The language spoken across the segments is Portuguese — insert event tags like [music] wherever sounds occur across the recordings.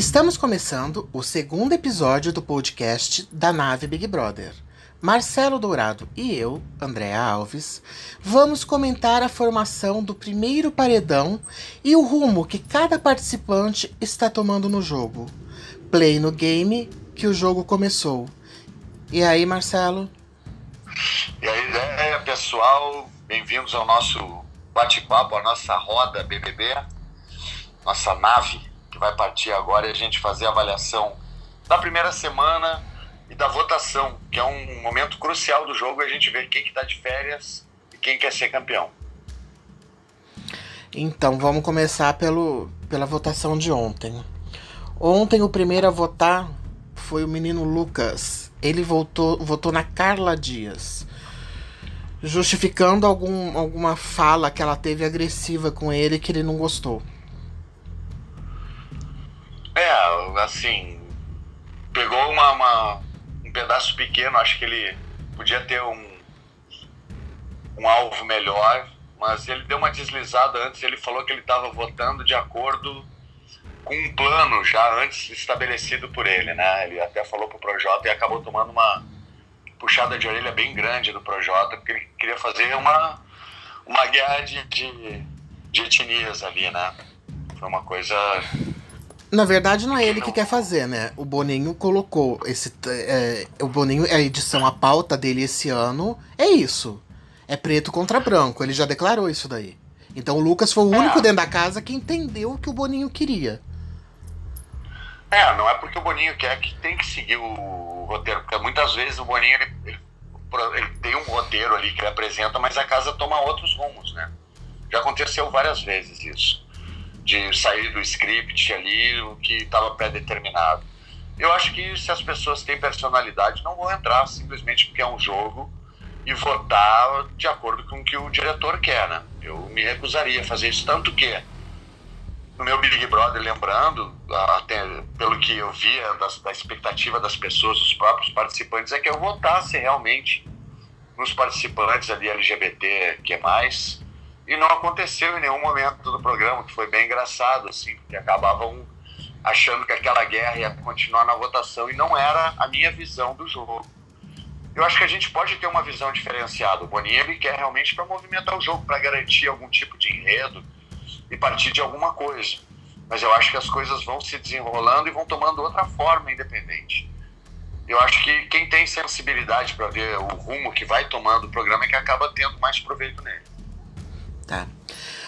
Estamos começando o segundo episódio do podcast da nave Big Brother. Marcelo Dourado e eu, Andréa Alves, vamos comentar a formação do primeiro paredão e o rumo que cada participante está tomando no jogo. Play no game que o jogo começou. E aí, Marcelo? E aí, é, pessoal, bem-vindos ao nosso bate-papo, a nossa roda BBB, nossa nave vai partir agora e a gente fazer a avaliação da primeira semana e da votação, que é um momento crucial do jogo, a gente ver quem que tá de férias e quem quer ser campeão. Então, vamos começar pelo, pela votação de ontem. Ontem o primeiro a votar foi o menino Lucas. Ele votou, votou na Carla Dias. Justificando algum, alguma fala que ela teve agressiva com ele que ele não gostou. É, assim, pegou uma, uma, um pedaço pequeno, acho que ele podia ter um, um alvo melhor, mas ele deu uma deslizada antes, ele falou que ele estava votando de acordo com um plano já antes estabelecido por ele, né? Ele até falou pro Projota e acabou tomando uma puxada de orelha bem grande do Projota, porque ele queria fazer uma, uma guerra de, de, de etnias ali, né? Foi uma coisa na verdade, não é ele que quer fazer, né? O Boninho colocou esse. É, o Boninho, a edição, a pauta dele esse ano é isso. É preto contra branco. Ele já declarou isso daí. Então o Lucas foi o único é. dentro da casa que entendeu o que o Boninho queria. É, não é porque o Boninho quer que tem que seguir o roteiro, porque muitas vezes o Boninho ele, ele, ele tem um roteiro ali que ele apresenta, mas a casa toma outros rumos, né? Já aconteceu várias vezes isso de sair do script ali, o que estava pré-determinado. Eu acho que se as pessoas têm personalidade, não vão entrar simplesmente porque é um jogo e votar de acordo com o que o diretor quer, né? Eu me recusaria a fazer isso, tanto que no meu Big Brother, lembrando, até pelo que eu via das, da expectativa das pessoas, dos próprios participantes, é que eu votasse realmente nos participantes ali LGBT que mais e não aconteceu em nenhum momento do programa, que foi bem engraçado, assim, porque acabavam achando que aquela guerra ia continuar na votação e não era a minha visão do jogo. Eu acho que a gente pode ter uma visão diferenciada. O Boninho ele quer realmente para movimentar o jogo, para garantir algum tipo de enredo e partir de alguma coisa. Mas eu acho que as coisas vão se desenrolando e vão tomando outra forma independente. Eu acho que quem tem sensibilidade para ver o rumo que vai tomando o programa é que acaba tendo mais proveito nele. Tá.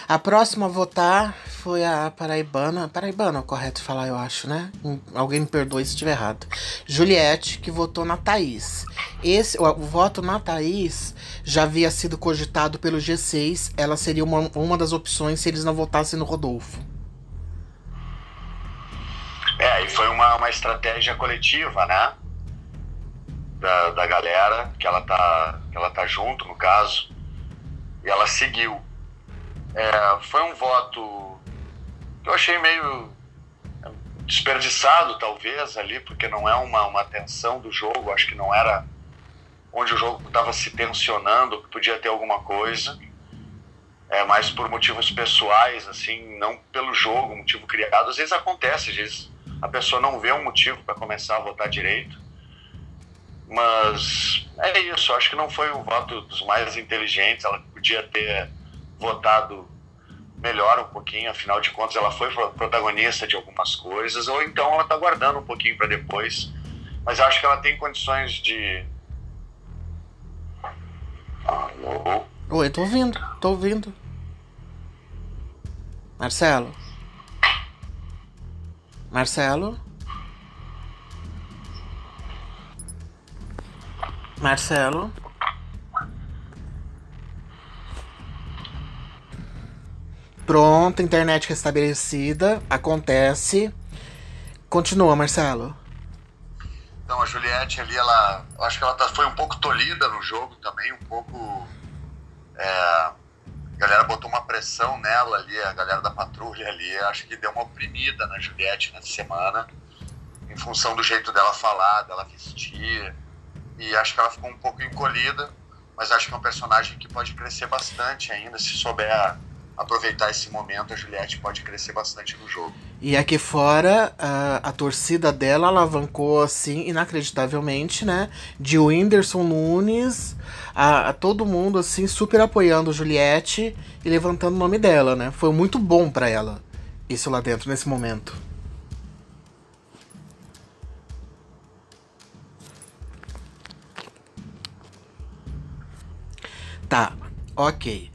A próxima a votar foi a Paraibana. Paraibana é o correto falar, eu acho, né? Alguém me perdoe se estiver errado. Juliette, que votou na Thaís. Esse, o, o, voto na Thaís já havia sido cogitado pelo G6. Ela seria uma, uma das opções se eles não votassem no Rodolfo. É, e foi uma, uma estratégia coletiva, né? Da, da galera, que ela, tá, que ela tá junto, no caso. E ela seguiu. É, foi um voto que eu achei meio desperdiçado, talvez, ali, porque não é uma, uma tensão do jogo, acho que não era onde o jogo estava se tensionando, podia ter alguma coisa, é, mas por motivos pessoais, assim, não pelo jogo, motivo criado. Às vezes acontece, às vezes a pessoa não vê um motivo para começar a votar direito, mas é isso, acho que não foi o voto dos mais inteligentes, ela podia ter votado melhor um pouquinho, afinal de contas ela foi protagonista de algumas coisas, ou então ela está guardando um pouquinho para depois. Mas acho que ela tem condições de. Alô? Oi, tô ouvindo, tô ouvindo. Marcelo? Marcelo? Marcelo? Pronto, internet restabelecida. Acontece. Continua, Marcelo. Então, a Juliette ali, ela. Acho que ela tá, foi um pouco tolhida no jogo também, um pouco. É, a galera botou uma pressão nela ali, a galera da patrulha ali. Acho que deu uma oprimida na Juliette nessa semana, em função do jeito dela falar, dela vestir. E acho que ela ficou um pouco encolhida, mas acho que é um personagem que pode crescer bastante ainda se souber aproveitar esse momento, a Juliette pode crescer bastante no jogo. E aqui fora, a, a torcida dela alavancou assim, inacreditavelmente, né? De Whindersson Nunes a, a todo mundo assim, super apoiando Juliette e levantando o nome dela, né? Foi muito bom para ela isso lá dentro, nesse momento. Tá, ok.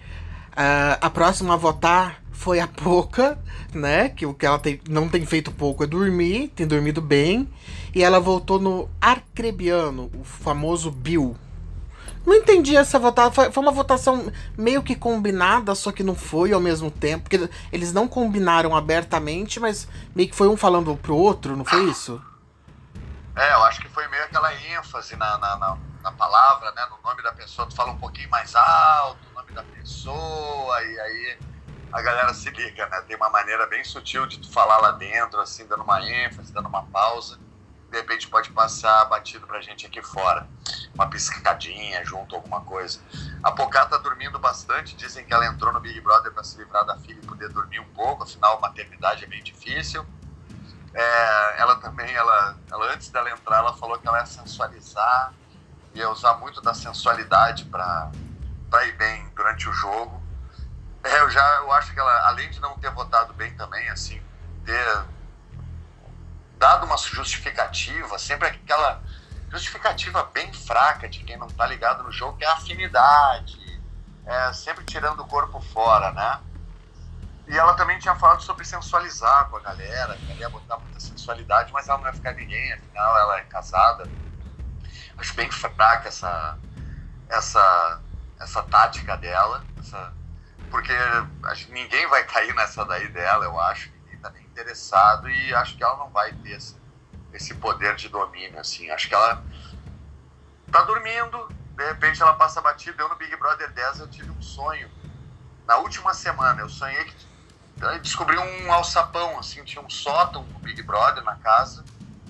Uh, a próxima a votar foi a Poca, né? Que o que ela tem, não tem feito pouco é dormir, tem dormido bem. E ela voltou no Arcrebiano, o famoso Bill. Não entendi essa votação. Foi, foi, uma votação meio que combinada, só que não foi ao mesmo tempo. Porque eles não combinaram abertamente, mas meio que foi um falando pro outro, não foi isso? É, eu acho que foi meio aquela ênfase na, na, na, na palavra, né? No nome da pessoa, tu fala um pouquinho mais alto, nome da pessoa, e aí a galera se liga, né? Tem uma maneira bem sutil de tu falar lá dentro, assim, dando uma ênfase, dando uma pausa de repente pode passar batido pra gente aqui fora. Uma piscadinha junto, alguma coisa. A Pocá tá dormindo bastante, dizem que ela entrou no Big Brother para se livrar da filha e poder dormir um pouco, afinal, maternidade é bem difícil. É, ela também, ela, ela, antes dela entrar, ela falou que ela ia sensualizar, ia usar muito da sensualidade para ir bem durante o jogo. É, eu já eu acho que ela, além de não ter votado bem também, assim, ter dado uma justificativa, sempre aquela justificativa bem fraca de quem não está ligado no jogo, que é afinidade, é, sempre tirando o corpo fora, né? E ela também tinha falado sobre sensualizar com a galera, que ela ia botar muita sensualidade, mas ela não ia ficar ninguém, afinal ela é casada. Acho bem fraca essa, essa, essa tática dela, essa, porque ninguém vai cair nessa daí dela, eu acho interessado e acho que ela não vai ter esse, esse poder de domínio, assim. Acho que ela tá dormindo, de repente ela passa batida. Eu no Big Brother 10 eu tive um sonho. Na última semana eu sonhei que descobri um alçapão, assim, tinha um sótão no Big Brother na casa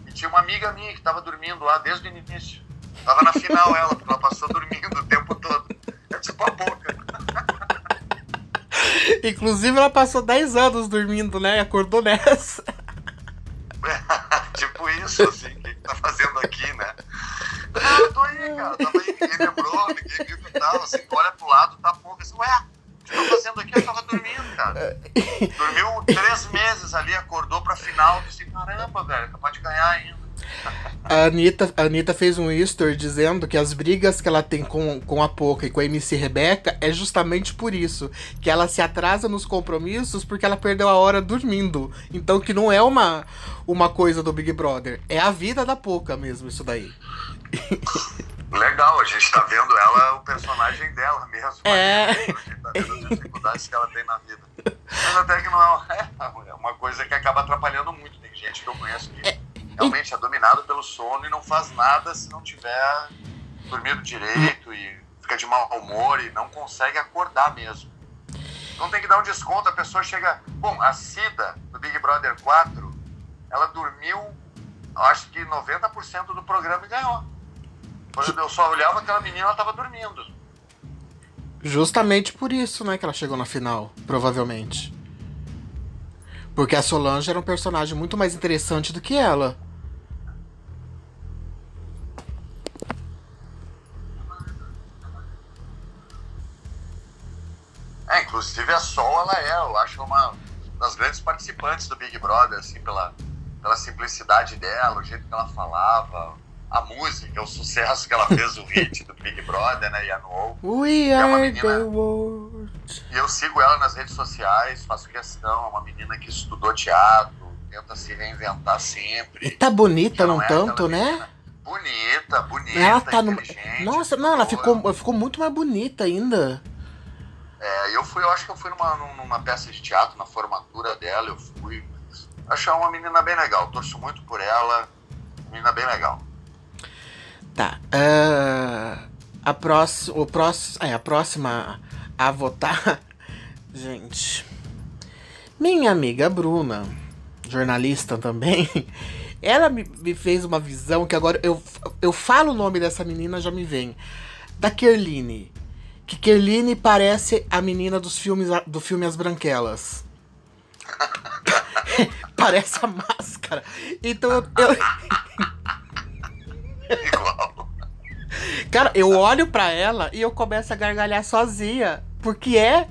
e tinha uma amiga minha que estava dormindo lá desde o início. Tava na final ela, porque ela passou [laughs] dormindo o tempo todo. Tipo a boca. [laughs] Inclusive, ela passou 10 anos dormindo, né? E acordou nessa. [laughs] tipo isso, assim, o que, tá fazendo aqui, né? Ah, eu tô aí, cara, tava aí, ninguém lembrou, ninguém viu que tava, assim, olha pro lado, tá pouco, assim, ué, o que tá fazendo aqui? Eu tava dormindo, cara. Dormiu três meses ali, acordou pra final, disse, caramba, velho, capaz de ganhar ainda. A Anitta, a Anitta fez um history dizendo que as brigas que ela tem com, com a Poca e com a MC Rebeca é justamente por isso. Que ela se atrasa nos compromissos porque ela perdeu a hora dormindo. Então que não é uma, uma coisa do Big Brother. É a vida da Poca mesmo, isso daí. Legal, a gente tá vendo ela, o personagem dela mesmo. É. A gente tá vendo as dificuldades que ela tem na vida. Mas até que não é, [laughs] é uma coisa que acaba atrapalhando muito. Tem gente que eu conheço que. É realmente é dominado pelo sono e não faz nada se não tiver dormido direito e fica de mau humor e não consegue acordar mesmo. Então tem que dar um desconto, a pessoa chega. Bom, a Cida, do Big Brother 4, ela dormiu, acho que 90% do programa e ganhou. Quando eu só olhava aquela menina, ela estava dormindo. Justamente por isso, né, que ela chegou na final, provavelmente. Porque a Solange era um personagem muito mais interessante do que ela. É, inclusive a Sol, ela é, eu acho, uma das grandes participantes do Big Brother, assim, pela, pela simplicidade dela, o jeito que ela falava, a música, o sucesso que ela fez, o hit do Big Brother, né, Yanuou. We é are menina. E eu sigo ela nas redes sociais, faço questão, é uma menina que estudou teatro, tenta se reinventar sempre. E tá bonita, não, não é tanto, né? Bonita, bonita, ela tá no... Nossa, não, ela ficou, ficou muito mais bonita ainda. É, eu fui, eu acho que eu fui numa, numa peça de teatro, na formatura dela, eu fui. Achei uma menina bem legal, torço muito por ela, menina bem legal. Tá. Uh, a, próxima, o próximo, é, a próxima a votar. [laughs] Gente. Minha amiga Bruna, jornalista também, [laughs] ela me, me, fez uma visão que agora eu, eu falo o nome dessa menina, já me vem. Da Kerline que Kerline parece a menina dos filmes do filme As Branquelas. [laughs] parece a máscara. Então eu. eu... Igual. Cara, eu olho para ela e eu começo a gargalhar sozinha. Porque é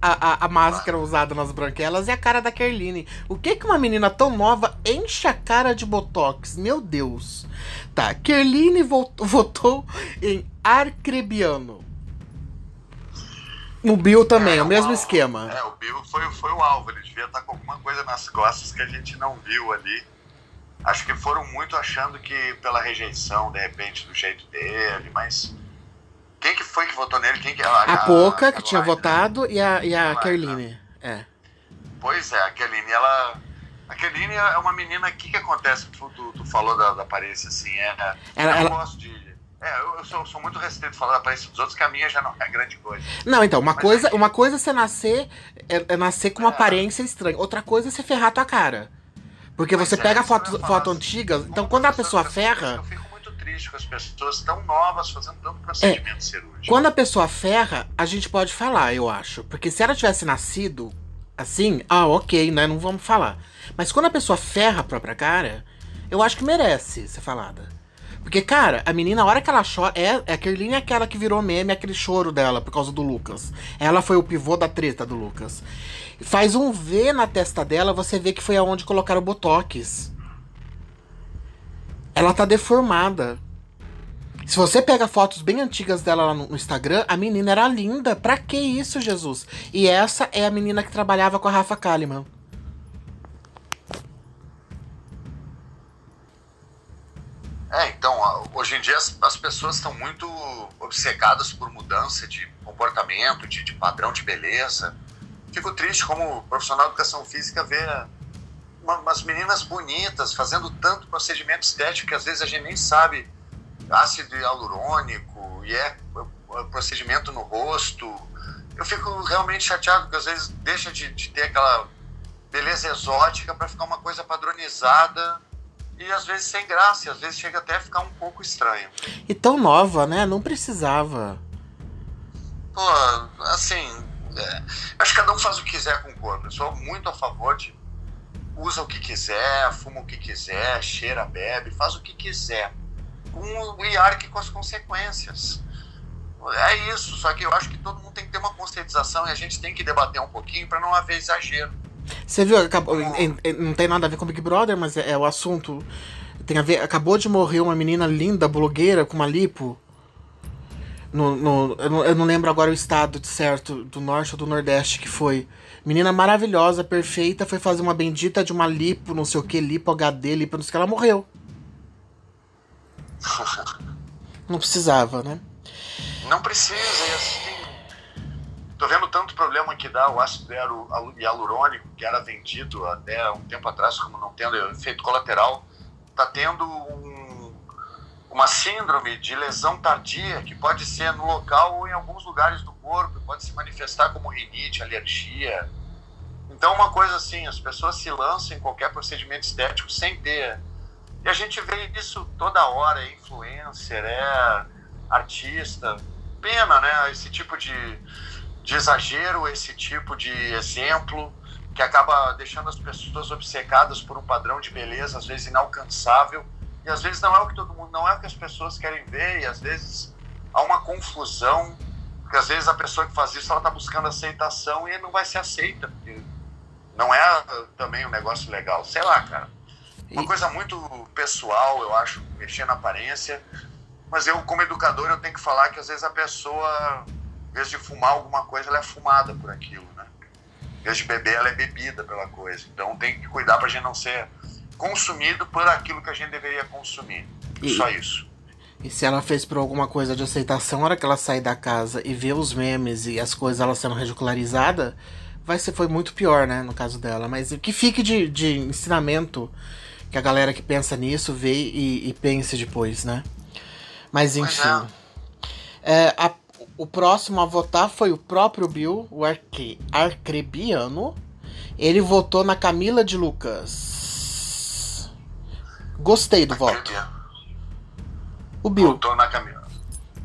a, a, a, máscara usada nas branquelas e a cara da Kerline. O que que uma menina tão nova enche a cara de botox? Meu Deus. Tá, Kerline votou, [laughs] votou em Arcrebiano. O Bill também, é, o mesmo esquema. É, o Bill foi, foi o alvo. Ele devia estar com alguma coisa nas costas que a gente não viu ali. Acho que foram muito achando que pela rejeição, de repente, do jeito dele, mas. Quem que foi que votou nele? Quem que, a, a Poca, que tinha votado, e a, e a Kerline. É. Pois é, a Kerline, ela. A Kerline é uma menina. O que, que acontece? Tu, tu, tu falou da, da aparência, assim. É, ela, eu ela... gosto de é, eu sou, sou muito restrito falar da aparência dos outros, que a minha já não é grande coisa. Não, então, uma, coisa, aqui... uma coisa é você nascer, é, é nascer com uma é. aparência estranha. Outra coisa é você ferrar a tua cara. Porque você é, pega foto, foto antiga, então quando a pessoa ferra. Eu fico muito triste com as pessoas tão novas fazendo tanto procedimento é, cirúrgico. Quando a pessoa ferra, a gente pode falar, eu acho. Porque se ela tivesse nascido assim, ah, ok, né? Não vamos falar. Mas quando a pessoa ferra a própria cara, eu acho que merece ser falada. Porque, cara, a menina, a hora que ela chora. É, é a Kerline é aquela que virou meme, aquele choro dela por causa do Lucas. Ela foi o pivô da treta do Lucas. Faz um V na testa dela, você vê que foi aonde colocaram o Botox. Ela tá deformada. Se você pega fotos bem antigas dela lá no Instagram, a menina era linda. Pra que isso, Jesus? E essa é a menina que trabalhava com a Rafa Kalimann. É, então, hoje em dia as, as pessoas estão muito obcecadas por mudança de comportamento, de, de, padrão de beleza. Fico triste como profissional de educação física ver uma, umas meninas bonitas fazendo tanto procedimento estético que às vezes a gente nem sabe ácido hialurônico e é, procedimento no rosto. Eu fico realmente chateado porque às vezes deixa de, de ter aquela beleza exótica para ficar uma coisa padronizada e às vezes sem graça, às vezes chega até a ficar um pouco estranho. E tão nova, né? Não precisava. Pô, assim, é, acho que cada um faz o que quiser com o corpo. Eu sou muito a favor de usa o que quiser, fuma o que quiser, cheira, bebe, faz o que quiser. Um, e arque com as consequências. É isso, só que eu acho que todo mundo tem que ter uma conscientização e a gente tem que debater um pouquinho para não haver exagero. Você viu, acabou, não tem nada a ver com Big Brother, mas é, é, o assunto. Tem a ver. Acabou de morrer uma menina linda, blogueira, com uma lipo. No, no, eu, não, eu não lembro agora o estado de certo, do norte ou do nordeste que foi. Menina maravilhosa, perfeita, foi fazer uma bendita de uma lipo, não sei o que, lipo HD, lipo, não sei o que, ela morreu. [laughs] Não precisava, né? Não precisa, e assim, Tô vendo tanto problema que dá o ácido hialurônico, que era vendido até um tempo atrás como não tendo efeito colateral, tá tendo um, uma síndrome de lesão tardia, que pode ser no local ou em alguns lugares do corpo, pode se manifestar como rinite, alergia. Então, uma coisa assim, as pessoas se lançam em qualquer procedimento estético sem ter. E a gente vê isso toda hora, é influencer, é artista. Pena, né? Esse tipo de de exagero, esse tipo de exemplo que acaba deixando as pessoas obcecadas por um padrão de beleza às vezes inalcançável. E às vezes não é o que todo mundo, não é o que as pessoas querem ver e às vezes há uma confusão porque às vezes a pessoa que faz isso ela está buscando aceitação e não vai ser aceita porque não é também um negócio legal, sei lá, cara. Uma coisa muito pessoal, eu acho, mexer na aparência, mas eu como educador eu tenho que falar que às vezes a pessoa em vez de fumar alguma coisa, ela é fumada por aquilo, né? Em vez de beber, ela é bebida pela coisa. Então tem que cuidar para a gente não ser consumido por aquilo que a gente deveria consumir. E, Só isso. E se ela fez por alguma coisa de aceitação, na hora que ela sair da casa e ver os memes e as coisas ela sendo ridicularizadas, vai ser foi muito pior, né, no caso dela. Mas que fique de, de ensinamento que a galera que pensa nisso vê e, e pense depois, né? Mas enfim. É. É, a o próximo a votar foi o próprio Bill, o arque, arcrebiano. Ele votou na Camila de Lucas. Gostei do voto. O Bill. Votou na Camila.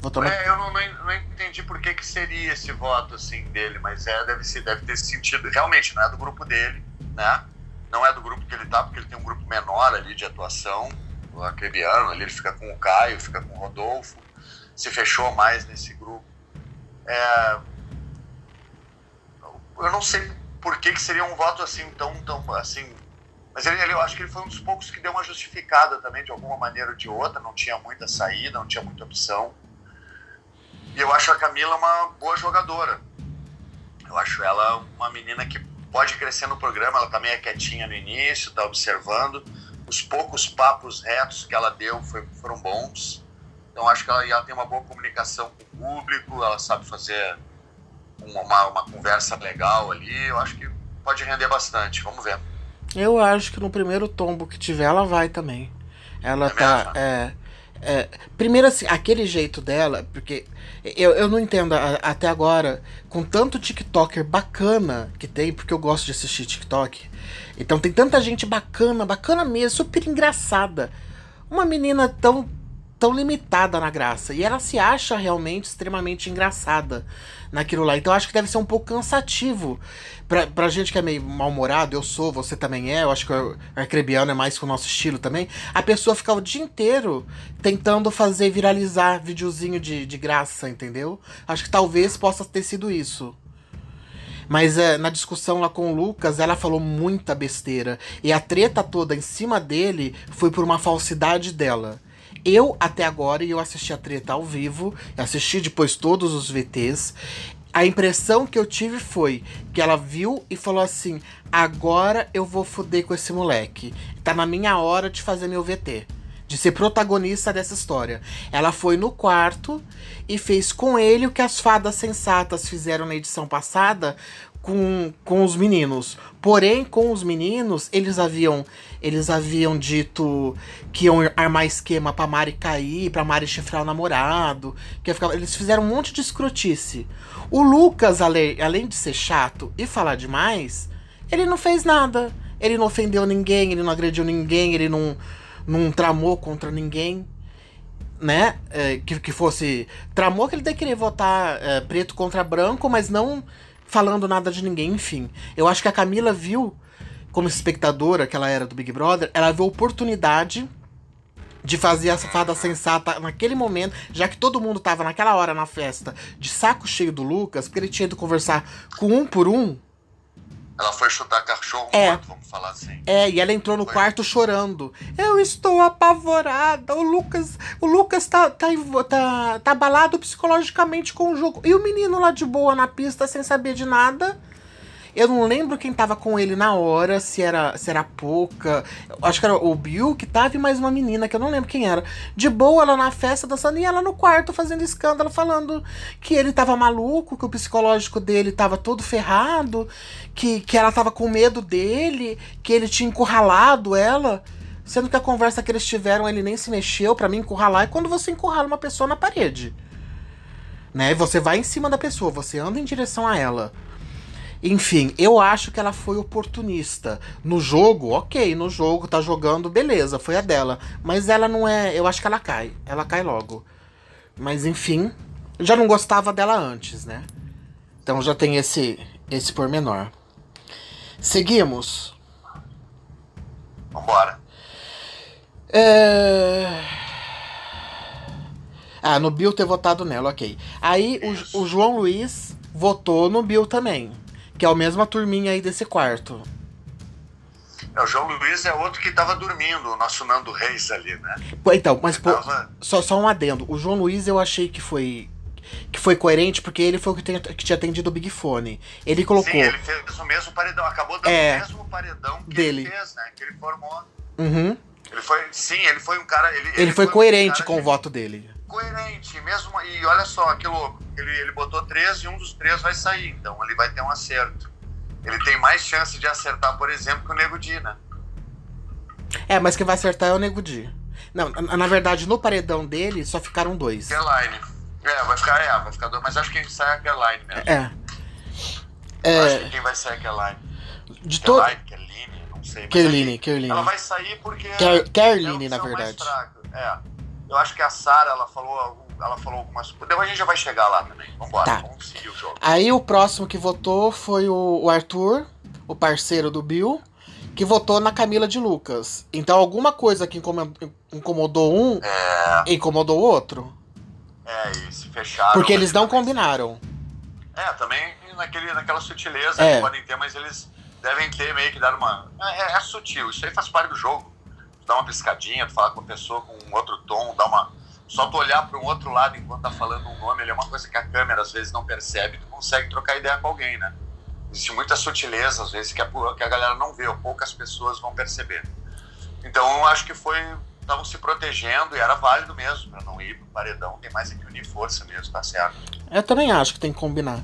Votou na... É, eu não, não, não, entendi por que, que seria esse voto assim dele, mas é, deve, ser, deve ter sentido. Realmente, não é do grupo dele, né? Não é do grupo que ele tá, porque ele tem um grupo menor ali de atuação, o Acrebiano, ali ele fica com o Caio, fica com o Rodolfo, se fechou mais nesse grupo. É, eu não sei por que, que seria um voto assim tão, tão assim mas ele, ele, eu acho que ele foi um dos poucos que deu uma justificada também, de alguma maneira ou de outra. Não tinha muita saída, não tinha muita opção. E eu acho a Camila uma boa jogadora. Eu acho ela uma menina que pode crescer no programa. Ela também é quietinha no início, está observando. Os poucos papos retos que ela deu foi, foram bons. Então acho que ela, ela, tem uma boa comunicação com o público. Ela sabe fazer uma, uma conversa legal ali. Eu acho que pode render bastante. Vamos ver. Eu acho que no primeiro tombo que tiver, ela vai também. Ela é tá. É, é, primeiro, assim, aquele jeito dela, porque eu, eu não entendo a, até agora, com tanto TikToker bacana que tem, porque eu gosto de assistir TikTok. Então tem tanta gente bacana, bacana mesmo, super engraçada. Uma menina tão tão limitada na graça. E ela se acha realmente extremamente engraçada naquilo lá. Então acho que deve ser um pouco cansativo. Pra, pra gente que é meio mal-humorado, eu sou, você também é, eu acho que o arcrebiano é mais com o nosso estilo também. A pessoa ficar o dia inteiro tentando fazer viralizar videozinho de, de graça, entendeu? Acho que talvez possa ter sido isso. Mas é, na discussão lá com o Lucas, ela falou muita besteira. E a treta toda em cima dele foi por uma falsidade dela. Eu, até agora, e eu assisti a treta ao vivo, assisti depois todos os VTs. A impressão que eu tive foi que ela viu e falou assim: agora eu vou foder com esse moleque. Tá na minha hora de fazer meu VT. De ser protagonista dessa história. Ela foi no quarto e fez com ele o que as fadas sensatas fizeram na edição passada com, com os meninos. Porém, com os meninos, eles haviam eles haviam dito que iam armar esquema pra Mari cair, pra Mari chifrar o namorado. Que ficar, eles fizeram um monte de escrotice. O Lucas, além, de ser chato e falar demais, ele não fez nada. Ele não ofendeu ninguém, ele não agrediu ninguém, ele não, não tramou contra ninguém. Né? É, que, que fosse. Tramou que ele querer votar é, preto contra branco, mas não falando nada de ninguém, enfim. Eu acho que a Camila viu, como espectadora que ela era do Big Brother, ela viu a oportunidade de fazer a fada sensata naquele momento, já que todo mundo tava naquela hora na festa de saco cheio do Lucas, porque ele tinha ido conversar com um por um. Ela foi chutar cachorro é. morto, vamos falar assim. É, e ela entrou no foi. quarto chorando. Eu estou apavorada. O Lucas, o Lucas tá, tá, tá, tá abalado psicologicamente com o jogo. E o menino lá de boa na pista, sem saber de nada. Eu não lembro quem tava com ele na hora, se era, se era pouca. Acho que era o Bill que tava e mais uma menina, que eu não lembro quem era. De boa, ela na festa, dançando, e ela no quarto fazendo escândalo, falando que ele tava maluco, que o psicológico dele tava todo ferrado, que, que ela tava com medo dele, que ele tinha encurralado ela. Sendo que a conversa que eles tiveram, ele nem se mexeu para mim encurralar. É quando você encurrala uma pessoa na parede. Né? Você vai em cima da pessoa, você anda em direção a ela. Enfim, eu acho que ela foi oportunista. No jogo, ok, no jogo tá jogando, beleza, foi a dela. Mas ela não é. Eu acho que ela cai. Ela cai logo. Mas enfim, já não gostava dela antes, né? Então já tem esse, esse pormenor. Seguimos. Vambora. É... Ah, no Bill ter votado nela, ok. Aí o, o João Luiz votou no Bill também. Que é a mesma turminha aí desse quarto. É, o João Luiz é outro que tava dormindo, o nosso Nando Reis ali, né? Então, mas pô, tava... só, só um adendo. O João Luiz eu achei que foi que foi coerente porque ele foi o que, tem, que tinha atendido o Big Fone. Ele colocou. Sim, ele fez o mesmo paredão, acabou dando é, o mesmo paredão que dele. ele fez, né? Que ele formou. Uhum. Ele foi, sim, ele foi um cara. Ele, ele, ele foi, foi, coerente um com que, o voto dele. Coerente, mesmo. E olha só, que louco. Ele, ele botou três e um dos três vai sair. Então ele vai ter um acerto. Ele tem mais chance de acertar, por exemplo, que o Nego Di, né? É, mas quem vai acertar é o Nego Di. Não, na, verdade, no paredão dele só ficaram dois. Caroline. É, vai ficar, é, vai ficar dois. Mas acho que quem sai é a Caroline mesmo. É. é... acho que quem vai sair é a Caroline. De todo. Caroline, não sei. Caroline, Caroline. Ela vai sair porque. É na verdade. É. Eu acho que a Sara, ela falou ela falou algumas coisas. Depois a gente já vai chegar lá também. Vambora, Tá. vamos seguir o jogo. Aí o próximo que votou foi o, o Arthur, o parceiro do Bill, que votou na Camila de Lucas. Então alguma coisa que incomodou, um, É, incomodou o outro. é, e se fecharam. Porque eles não também. combinaram. É, também naquele, naquela sutileza É. que podem ter, mas eles devem ter meio que dar uma. É, é sutil, isso aí faz parte do jogo. Tu dá uma piscadinha, tu falar com a pessoa com um outro tom, dá uma. Só tu olhar para um outro lado enquanto tá falando um nome, ele é uma coisa que a câmera às vezes não percebe, tu consegue trocar ideia com alguém, né? Existe muita sutileza, às vezes, que a, que a galera não vê, ou poucas pessoas vão perceber. Então, eu acho que foi. Estavam se protegendo e era válido mesmo, para não ir pro paredão. Tem mais é que unir força mesmo, tá certo? Eu também acho que tem que combinar.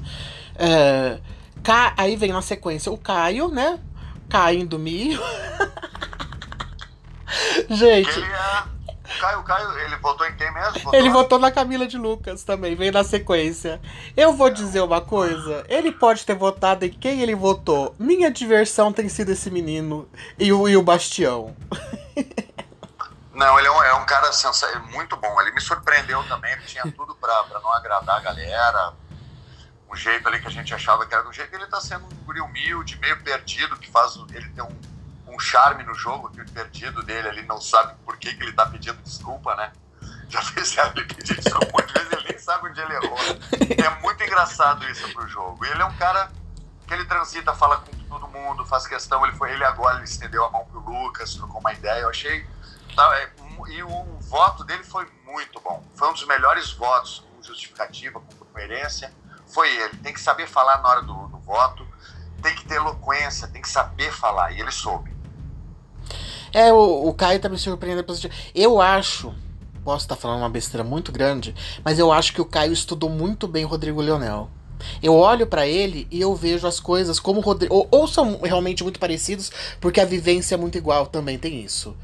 É, Ca- Aí vem na sequência o Caio, né? Caindo milho. [laughs] Gente, Ele é. O Caio, o Caio, ele votou em quem mesmo? Votou? ele votou na Camila de Lucas também, vem na sequência. Eu vou dizer uma coisa: ele pode ter votado em quem ele votou. Minha diversão tem sido esse menino e o, e o Bastião. [laughs] Não, ele é um, é um cara é muito bom. Ele me surpreendeu também. Ele tinha tudo pra, pra não agradar a galera. Um jeito ali que a gente achava que era do jeito. Ele tá sendo um guri humilde, meio perdido, que faz ele tem um, um charme no jogo, que o perdido dele ali não sabe por que, que ele tá pedindo desculpa, né? Já [laughs] fizeram ele pedir desculpa muitas vezes, ele nem sabe onde ele errou. É muito engraçado isso pro jogo. Ele é um cara que ele transita, fala com todo mundo, faz questão. Ele foi ele agora, ele estendeu a mão pro Lucas, trocou uma ideia. Eu achei. tá, é, e o, voto dele foi muito bom. Foi um dos melhores votos, com justificativa, com coerência. Foi ele. Tem que saber falar na hora do, do voto, tem que ter eloquência, tem que saber falar. E ele soube. É, o, o Caio tá me surpreendendo positivo. Eu acho, posso estar falando uma besteira muito grande, mas eu acho que o Caio estudou muito bem Rodrigo Leonel. Eu olho pra ele e eu vejo as coisas como Rodrigo. Ou, ou são realmente muito parecidos, porque a vivência é muito igual, também tem isso.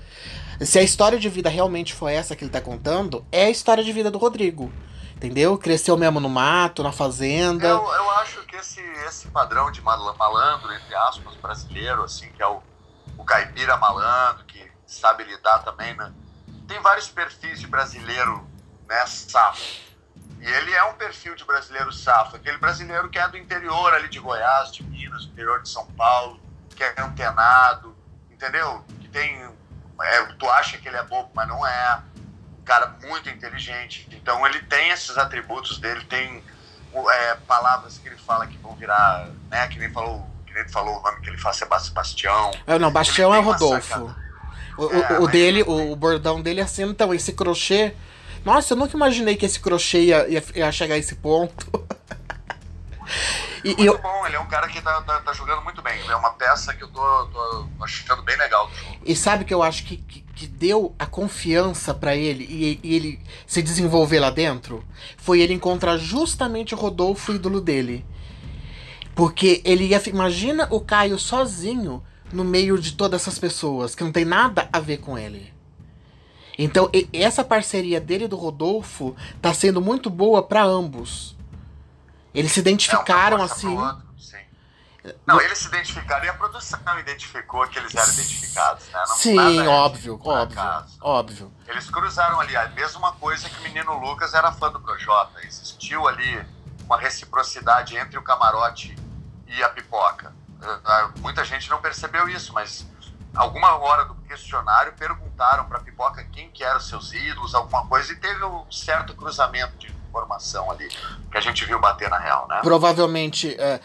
Se a história de vida realmente foi essa que ele tá contando, é a história de vida do Rodrigo. Entendeu? Cresceu mesmo no mato, na fazenda. Eu, eu acho que esse, esse padrão de mal- malandro, entre aspas, brasileiro, assim, que é o, o caipira malandro, que sabe lidar também, né? Tem vários perfis de brasileiro, né, safo. E ele é um perfil de brasileiro safo, aquele brasileiro que é do interior ali de Goiás, de Minas, interior de São Paulo, que é antenado, entendeu? Que tem. é, tu acha que ele é bobo, mas não é. Um cara muito inteligente. Então ele tem esses atributos dele, tem é, palavras que ele fala que vão virar, né? Que nem falou, nem falou o nome que ele faz, Sebastião Bastião. É, não, Bastião Ele é uma Rodolfo. O, É, o dele, o, o bordão dele é assim, então, esse crochê. Nossa, eu nunca imaginei que esse crochê ia, ia, ia chegar a esse ponto. [laughs] e, Muito eu, bom, ele é um cara que tá, tá, tá jogando muito bem. É uma peça que eu tô, tô achando bem legal e sabe que eu acho que, que, que deu a confiança pra ele e, e ele se desenvolver lá dentro? Foi ele encontrar justamente o Rodolfo, ídolo dele. Porque ele ia. Imagina o Caio sozinho no meio de todas essas pessoas, que não tem nada a ver com ele. Então, essa parceria dele e do Rodolfo tá sendo muito boa pra ambos. Eles se identificaram força assim. outro. Não, eles se identificaram e a produção identificou que eles eram identificados, né? Não- Sim, é óbvio, óbvio, acaso. óbvio. Eles cruzaram ali a mesma coisa que o menino Lucas era fã do Projota. Existiu ali uma reciprocidade entre o camarote e a pipoca. Ah, Muita gente não percebeu isso, mas alguma hora do questionário perguntaram para a pipoca quem que eram seus ídolos, alguma coisa, e teve um certo cruzamento de informação ali que a gente viu bater na real, né? Provavelmente. é,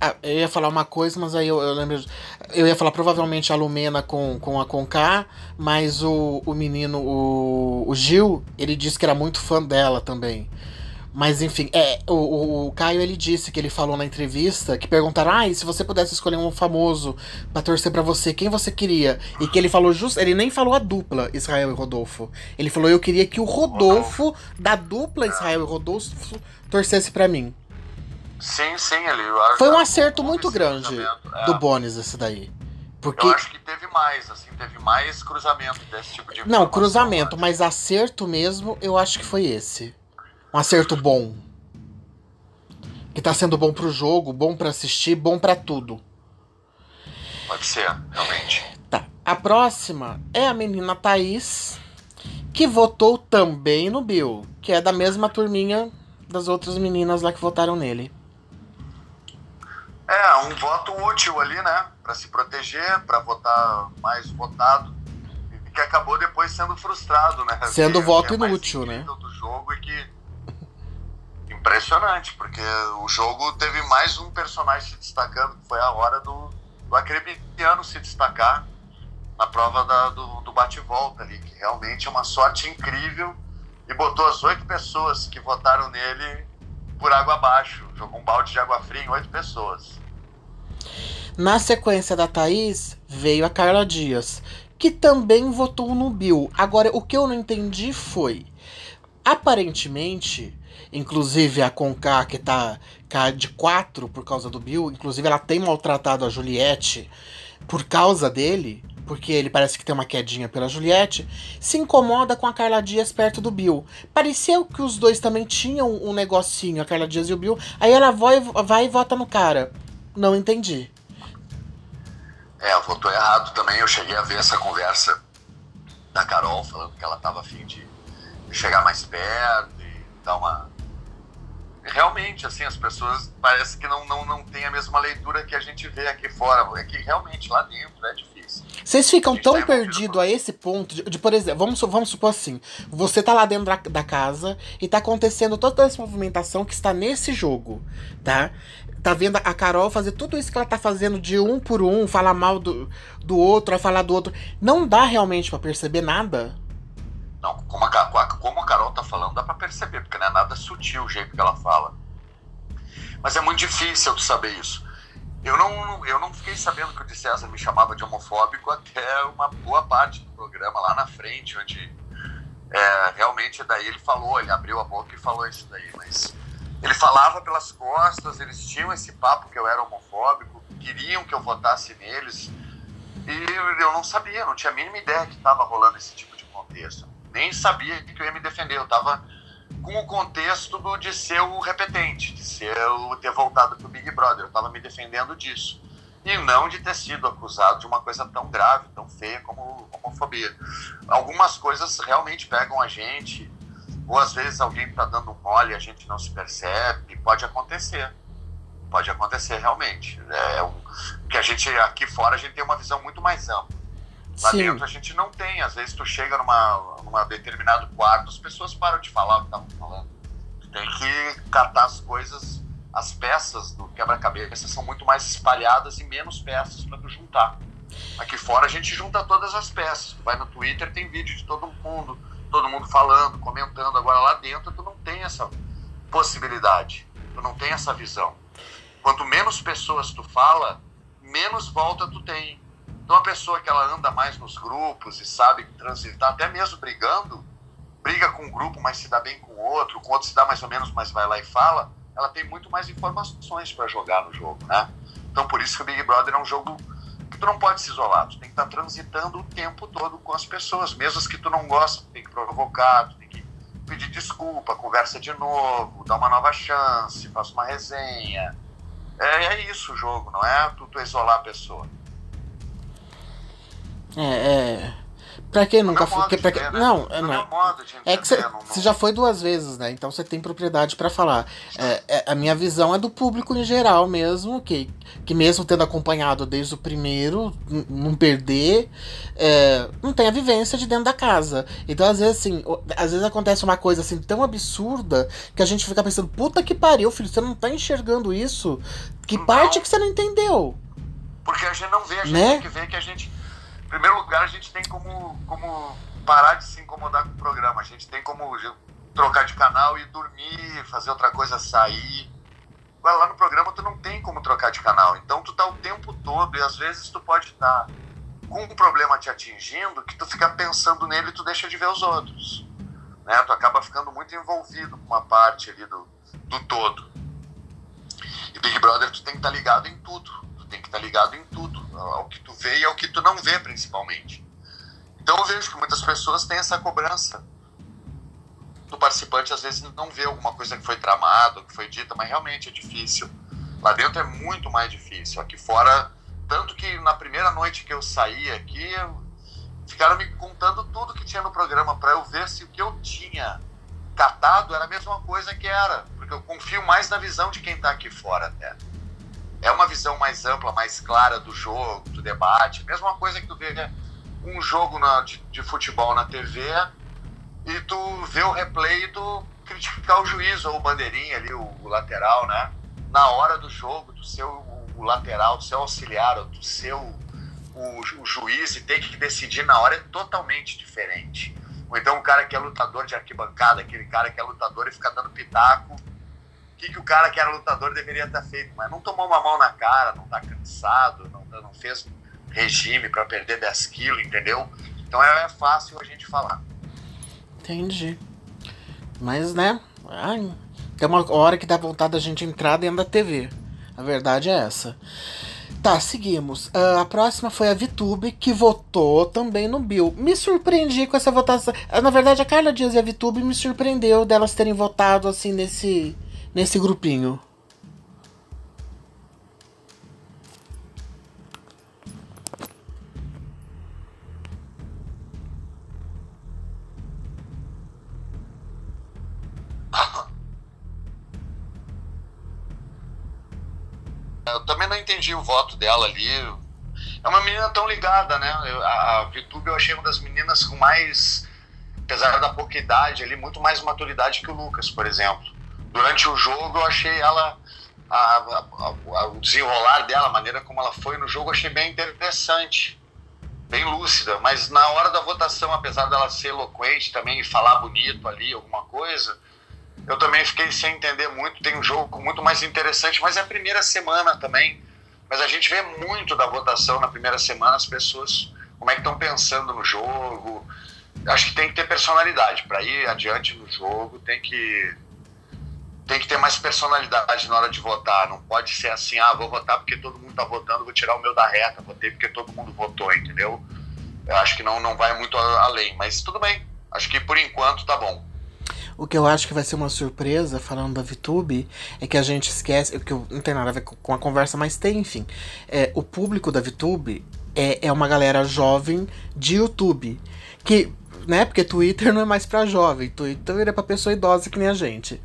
é, eu ia falar uma coisa, mas aí eu, eu lembro. Eu ia falar provavelmente a Lumena com, com a Conká, mas o, o menino, o, o Gil, ele disse que era muito fã dela também. Mas enfim, é, o, o, Caio ele disse que ele falou na entrevista que perguntaram: ah, e se você pudesse escolher um famoso pra torcer pra você, quem você queria? E que ele falou justo. Ele nem falou a dupla Israel e Rodolfo. Ele falou: eu queria que o Rodolfo, da dupla Israel e Rodolfo, torcesse pra mim. Sim, sim, ele. Foi um acerto muito grande é. do Bones esse daí. Porque. Eu acho que teve mais, assim, teve mais cruzamento desse tipo de Não, cruzamento, né? mas acerto mesmo, eu acho que foi esse. Um acerto bom. Que tá sendo bom pro jogo, bom pra assistir, bom pra tudo. Pode ser, realmente. Tá. A próxima é a menina Thaís, que votou também no Bill, que é da mesma turminha das outras meninas lá que votaram nele. É, um voto útil ali, né? Para se proteger, para votar mais votado. E que acabou depois sendo frustrado, né? Sendo que, voto que é inútil, né? do jogo e que. Impressionante, porque o jogo teve mais um personagem se destacando, que foi a hora do, do Acrebiano se destacar na prova da, do, do bate-volta ali, que realmente é uma sorte incrível e botou as oito pessoas que votaram nele por água abaixo. Jogou um balde de água fria em oito pessoas. Na sequência da Thaís, veio a Carla Dias, que também votou no Bill. Agora, o que eu não entendi foi. Aparentemente, inclusive a Conká, que tá de quatro por causa do Bill, inclusive ela tem maltratado a Juliette por causa dele porque ele parece que tem uma quedinha pela Juliette, se incomoda com a Carla Dias perto do Bill. Pareceu que os dois também tinham um negocinho, a Carla Dias e o Bill. Aí ela vai, vai e vota no cara. Não entendi. É, votou errado também. Eu cheguei a ver essa conversa da Carol falando que ela tava afim de chegar mais perto e dar uma realmente, assim, as pessoas parece que não, não, não tem a mesma leitura que a gente vê aqui fora. É que realmente lá dentro é difícil. Vocês ficam tão tá perdidos a esse ponto de, de, por exemplo, vamos, vamos supor assim, você tá lá dentro da, da casa e tá acontecendo toda essa movimentação que está nesse jogo, tá? Tá vendo a Carol fazer tudo isso que ela tá fazendo de um por um, falar mal do, do outro, falar do outro. Não dá realmente para perceber nada? Não, como a, como a Carol tá falando, dá para perceber, porque não é nada sutil o jeito que ela fala. Mas é muito difícil saber isso. Eu não, eu não fiquei sabendo que o de César me chamava de homofóbico até uma boa parte do programa lá na frente, onde é, realmente daí ele falou, ele abriu a boca e falou isso daí, mas ele falava pelas costas, eles tinham esse papo que eu era homofóbico, queriam que eu votasse neles, e eu não sabia, não tinha a mínima ideia que estava rolando esse tipo de contexto nem sabia que eu ia me defender. Eu estava com o contexto de ser o repetente, de ser o ter voltado pro Big Brother. Eu estava me defendendo disso. E não de ter sido acusado de uma coisa tão grave, tão feia como homofobia. Algumas coisas realmente pegam a gente, ou às vezes alguém está dando um mole e a gente não se percebe, pode acontecer. Pode acontecer realmente. É um, que a gente aqui fora a gente tem uma visão muito mais ampla. Lá Sim. dentro a gente não tem. Às vezes tu chega numa, numa determinado quarto, as pessoas param de falar o que estavam falando. Tu tem que catar as coisas, as peças do quebra-cabeça são muito mais espalhadas e menos peças para tu juntar. Aqui fora a gente junta todas as peças. Tu vai no Twitter, tem vídeo de todo mundo, todo mundo falando, comentando. Agora lá dentro tu não tem essa possibilidade. Tu não tem essa visão. Quanto menos pessoas tu fala, menos volta tu tem então, a pessoa que ela anda mais nos grupos e sabe transitar, até mesmo brigando, briga com um grupo, mas se dá bem com outro, com outro se dá mais ou menos, mas vai lá e fala, ela tem muito mais informações para jogar no jogo, né? Então, por isso que o Big Brother é um jogo que tu não pode se isolar, tu tem que estar tá transitando o tempo todo com as pessoas, mesmo as que tu não gosta, tu tem que provocar, tu tem que pedir desculpa, conversa de novo, dá uma nova chance, faça uma resenha. É, é isso o jogo, não é tu, tu isolar a pessoa. É, é. Pra quem nunca foi. Pra. Ver, né? Não, é, não. É que você já foi duas vezes, né? Então você tem propriedade para falar. É, é, a minha visão é do público em geral mesmo, que, que mesmo tendo acompanhado desde o primeiro, não perder, é, não tem a vivência de dentro da casa. Então, às vezes, assim, às vezes acontece uma coisa assim tão absurda que a gente fica pensando, puta que pariu, filho, você não tá enxergando isso? Que não. parte que você não entendeu? Porque a gente não vê, a gente né? tem que ver que a gente primeiro lugar, a gente tem como, como parar de se incomodar com o programa. A gente tem como trocar de canal e dormir, fazer outra coisa, sair. Agora, lá no programa tu não tem como trocar de canal. Então tu tá o tempo todo e às vezes tu pode estar tá com um problema te atingindo que tu fica pensando nele e tu deixa de ver os outros. Né? Tu acaba ficando muito envolvido com uma parte ali do, do todo. E Big Brother tu tem que estar tá ligado em tudo tem que estar ligado em tudo, ao que tu vê e ao que tu não vê, principalmente. Então eu vejo que muitas pessoas têm essa cobrança do participante, às vezes não vê alguma coisa que foi tramado, que foi dita, mas realmente é difícil. Lá dentro é muito mais difícil. Aqui fora, tanto que na primeira noite que eu saí aqui, ficaram me contando tudo que tinha no programa para eu ver se o que eu tinha catado era a mesma coisa que era, porque eu confio mais na visão de quem está aqui fora até. É uma visão mais ampla, mais clara do jogo, do debate. Mesma coisa que tu vê um jogo na, de, de, futebol na TV e tu vê o replay e criticar o juiz ou o bandeirinha ali, o, o lateral, né? Na hora do jogo, do seu o, o lateral, do seu auxiliar, do seu o, o juiz e ter que decidir na hora é totalmente diferente. Ou então o cara que é lutador de arquibancada, aquele cara que é lutador e fica dando pitaco, que, que o cara que era lutador deveria ter feito? Mas não tomou uma mão na cara, não tá cansado, não, não fez regime para perder 10 quilos, entendeu? Então é, é, fácil a gente falar. Entendi. Mas, né? Ai, tem uma hora que dá vontade da gente entrar dentro da TV. A verdade é essa. Tá, seguimos. Uh, a próxima foi a Vitube, que votou também no Bill. Me surpreendi com essa votação. Uh, na verdade, a Carla Dias e a Vitube me surpreendeu delas terem votado assim nesse, nesse grupinho. Eu também não entendi o voto dela ali. É uma menina tão ligada, né? a, a Vitube eu achei uma das meninas com mais, apesar da pouca idade ali, muito mais maturidade que o Lucas, por exemplo. Durante o jogo eu achei ela, a, a, o desenrolar dela, a maneira como ela foi no jogo, eu achei bem interessante, bem lúcida. Mas na hora da votação, apesar dela ser eloquente também e falar bonito ali, alguma coisa eu também fiquei sem entender muito. Tem um jogo muito mais interessante, mas é a primeira semana também. Mas a gente vê muito da votação na primeira semana, as pessoas, como é que estão pensando no jogo. Acho que tem que ter personalidade. Para ir adiante no jogo, tem que, tem que ter mais personalidade na hora de votar. Não pode ser assim, ah, vou votar porque todo mundo está votando, vou tirar o meu da reta, votei porque todo mundo votou, entendeu? Eu acho que não, não vai muito além. Mas tudo bem. Acho que por enquanto tá bom. O que eu acho que vai ser uma surpresa, falando da VTube, é que a gente esquece, que não tem nada a ver com a conversa, mas tem, enfim. É, o público da VTube é, é uma galera jovem de YouTube. Que, né, porque Twitter não é mais pra jovem, Twitter é pra pessoa idosa que nem a gente.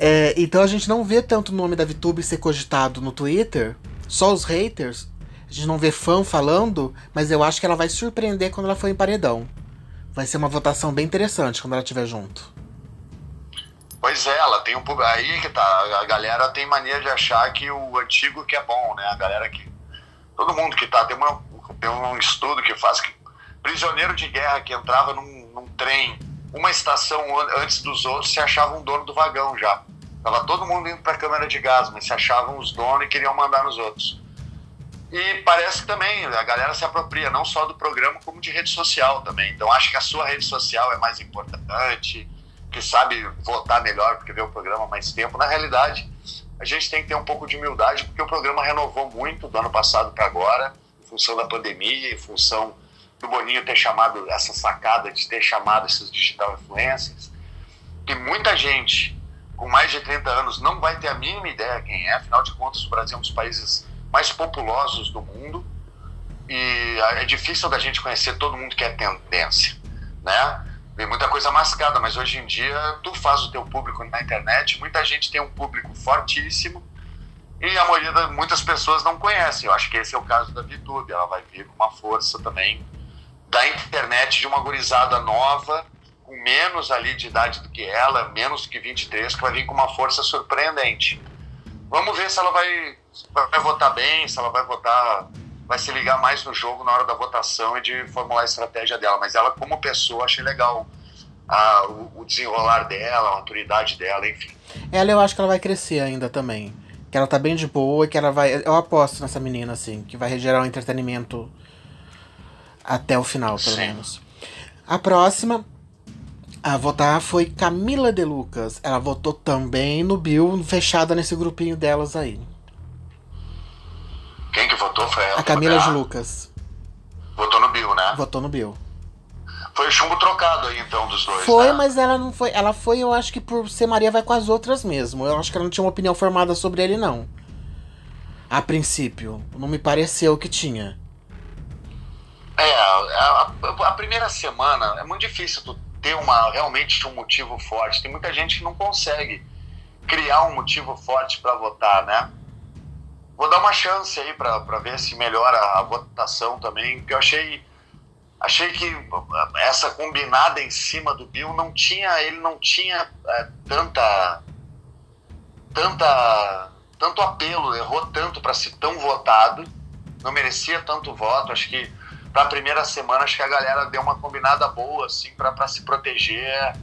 É, então a gente não vê tanto o nome da VTube ser cogitado no Twitter, só os haters. A gente não vê fã falando, mas eu acho que ela vai surpreender quando ela for em paredão. Vai ser uma votação bem interessante quando ela estiver junto. Pois é, ela tem um pouco. Aí que tá. A galera tem mania de achar que o antigo que é bom, né? A galera que. Todo mundo que tá. Tem, uma, tem um estudo que faz que. Prisioneiro de guerra que entrava num, num trem, uma estação antes dos outros, se achava um dono do vagão já. Tava todo mundo indo pra câmera de gás, mas se achavam os donos e queriam mandar nos outros. E parece que também a galera se apropria não só do programa, como de rede social também. Então acho que a sua rede social é mais importante que sabe votar melhor porque vê o programa mais tempo. Na realidade, a gente tem que ter um pouco de humildade porque o programa renovou muito do ano passado para agora, em função da pandemia, em função do Boninho ter chamado essa sacada de ter chamado esses digital influencers. E muita gente com mais de 30 anos não vai ter a mínima ideia quem é, afinal de contas, o Brasil é um dos países mais populosos do mundo e é difícil da gente conhecer todo mundo que é tendência, né? Vem muita coisa mascada, mas hoje em dia tu faz o teu público na internet, muita gente tem um público fortíssimo e a maioria das muitas pessoas não conhecem. Eu acho que esse é o caso da VTube, ela vai vir com uma força também da internet de uma gurizada nova, com menos ali de idade do que ela, menos que 23, que vai vir com uma força surpreendente. Vamos ver se ela vai, vai votar bem, se ela vai votar vai se ligar mais no jogo na hora da votação e de formular a estratégia dela. Mas ela, como pessoa, achei legal a, o, o, desenrolar dela, a maturidade dela, enfim. Ela eu acho que ela vai crescer ainda também. Que ela tá bem de boa e que ela vai. Eu aposto nessa menina, assim, que vai gerar um entretenimento até o final, pelo Sim. menos. A próxima a votar foi Camila De Lucas. Ela votou também no Bill, fechada nesse grupinho delas aí. Quem que votou foi ela? A Camila de Lucas. Votou no Bill, né? Votou no Bill. Foi o chumbo trocado aí, então, dos dois. Foi, né? mas ela não foi. Ela foi, eu acho que por ser Maria vai com as outras mesmo. Eu acho que ela não tinha uma opinião formada sobre ele, não. A princípio. Não me pareceu que tinha. É, a, a, primeira semana é muito difícil tu ter uma, realmente um motivo forte. Tem muita gente que não consegue criar um motivo forte para votar, né? Vou dar uma chance aí para ver se melhora a votação também, porque eu achei achei que essa combinada em cima do Bill não tinha ele não tinha é, tanta tanta tanto apelo errou tanto para ser tão votado não merecia tanto voto acho que para a primeira semana acho que a galera deu uma combinada boa assim para se proteger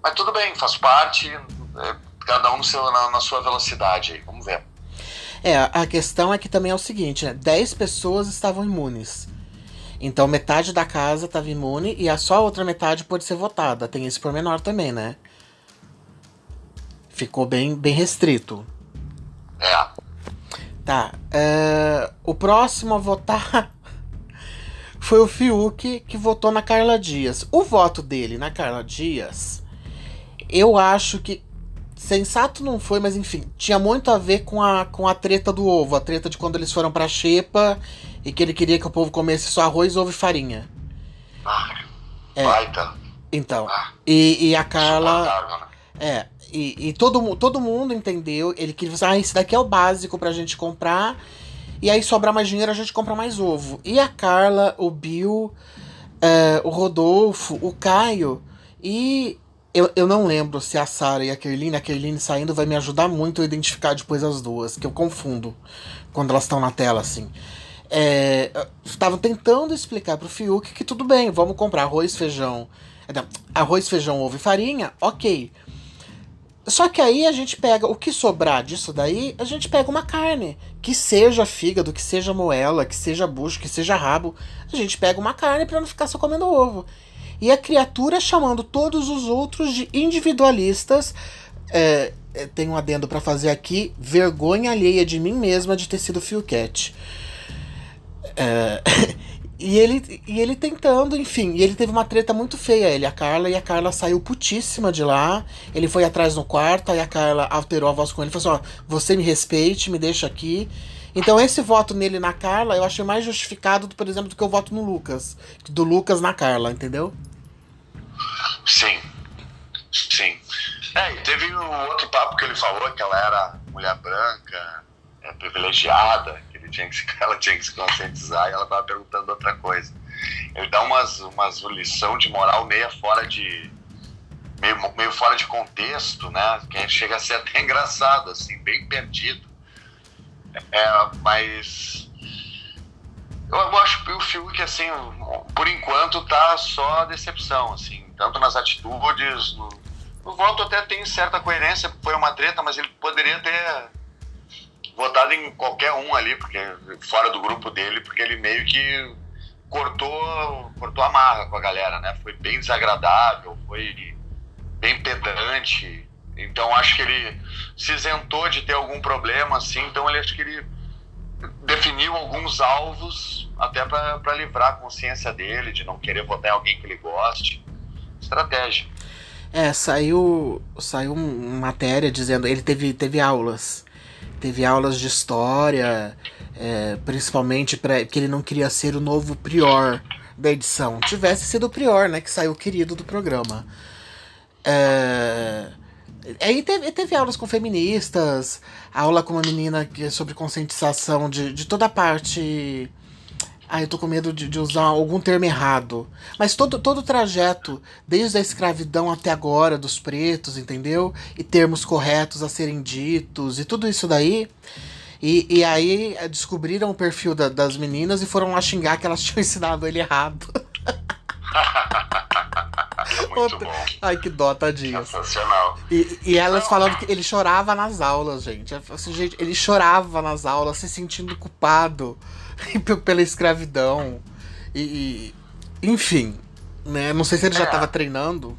mas tudo bem faz parte é, cada um seu, na, na, sua velocidade aí vamos ver é a questão é que também é o seguinte né 10 pessoas estavam imunes então metade da casa estava imune e a só a outra metade pode ser votada. Tem esse pormenor também, né? Ficou bem, bem restrito. É. Tá. Uh, o próximo a votar foi o Fiuk, que votou na Carla Dias. O voto dele na Carla Dias, eu acho que. Sensato não foi, mas enfim, tinha muito a ver com a, com a treta do ovo, a treta de quando eles foram pra Xepa e que ele queria que o povo comesse só arroz, ovo e farinha. Ah, é. Baita. Então, ah, e, e a Carla. Né? É, e, e, todo, todo mundo entendeu. Ele queria dizer, ah, esse daqui é o básico pra gente comprar. E aí sobrar mais dinheiro, a gente compra mais ovo. E a Carla, o Bill, é, o Rodolfo, o Caio e. Eu, eu não lembro se a Sara e a Kerline, a Kerline saindo vai me ajudar muito a identificar depois as duas, que eu confundo quando elas estão na tela assim é, tentando explicar pro Fiuk que tudo bem, vamos comprar arroz, feijão. Arroz, feijão, ovo e farinha, ok. Só que aí a gente pega o que sobrar disso daí, a gente pega uma carne. Que seja fígado, que seja moela, que seja bucho, que seja rabo. A gente pega uma carne para não ficar só comendo ovo. E a criatura chamando todos os outros de individualistas. É, é tem um adendo para fazer aqui. Vergonha alheia de mim mesma de ter sido Fiuquete. É, [laughs] e, ele, e ele tentando, enfim, e ele teve uma treta muito feia, ele, a Carla, e a Carla saiu putíssima de lá. Ele foi atrás no quarto, aí a Carla alterou a voz com ele e falou assim: ó, você me respeite, me deixa aqui. Então esse voto nele na Carla eu achei mais justificado, por exemplo, do que o voto no Lucas. Do Lucas na Carla, entendeu? Sim. Sim. É, e teve um outro papo que ele falou que ela era mulher branca, é, privilegiada, tinha que, [laughs] ela tinha que se conscientizar e ela estava perguntando outra coisa. Ele dá umas, umas lição de moral meio fora de meio, meio fora de contexto, né? Que chega a ser até [laughs] engraçado, assim, bem perdido. É, mas eu acho que o Fiuk, assim, por enquanto tá só decepção, assim, tanto nas atitudes, no, no voto até tem certa coerência, foi uma treta, mas ele poderia ter votado em qualquer um ali, porque fora do grupo dele, porque ele meio que cortou, cortou a marra com a galera, né? Foi bem desagradável, foi bem pedante. Então acho que ele se isentou de ter algum problema, assim. Então ele acho que ele definiu alguns alvos até para livrar a consciência dele de não querer votar em alguém que ele goste. Estratégia. É, saiu, saiu matéria dizendo ele teve, teve aulas teve aulas de história, é, principalmente para que ele não queria ser o novo prior da edição. Tivesse sido o prior, né, que saiu querido do programa. É, aí teve, teve aulas com feministas, aula com uma menina que é sobre conscientização de, de toda a parte ah, eu tô com medo de, de, usar algum termo errado. Mas todo, todo o trajeto, desde a escravidão até agora, dos pretos, entendeu? E termos corretos a serem ditos e tudo isso daí. E, e aí eh, descobriram o perfil da, das meninas e foram lá xingar que elas [laughs] tinham ensinado ele errado. [laughs] Muito bom. Ai, que dó, tadinho. Sensacional. E, e elas falando que ele chorava nas aulas, gente. Assim, gente. Ele chorava nas aulas, se sentindo culpado. Pela escravidão. E, e, enfim, né? Não sei se ele já estava é. treinando.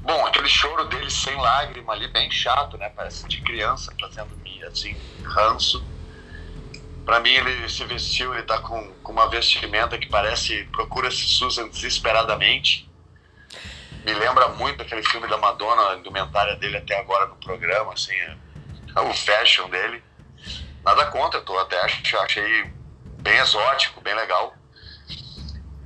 Bom, aquele choro dele sem lágrima ali, bem chato, né? Parece de criança fazendo assim, ranço. Pra mim, ele se vestiu, ele tá com, com uma vestimenta que parece Procura-se Susan desesperadamente. Me lembra muito aquele filme da Madonna, a indumentária dele até agora no programa, assim, é, o fashion dele. Nada contra, tô até achei bem exótico, bem legal.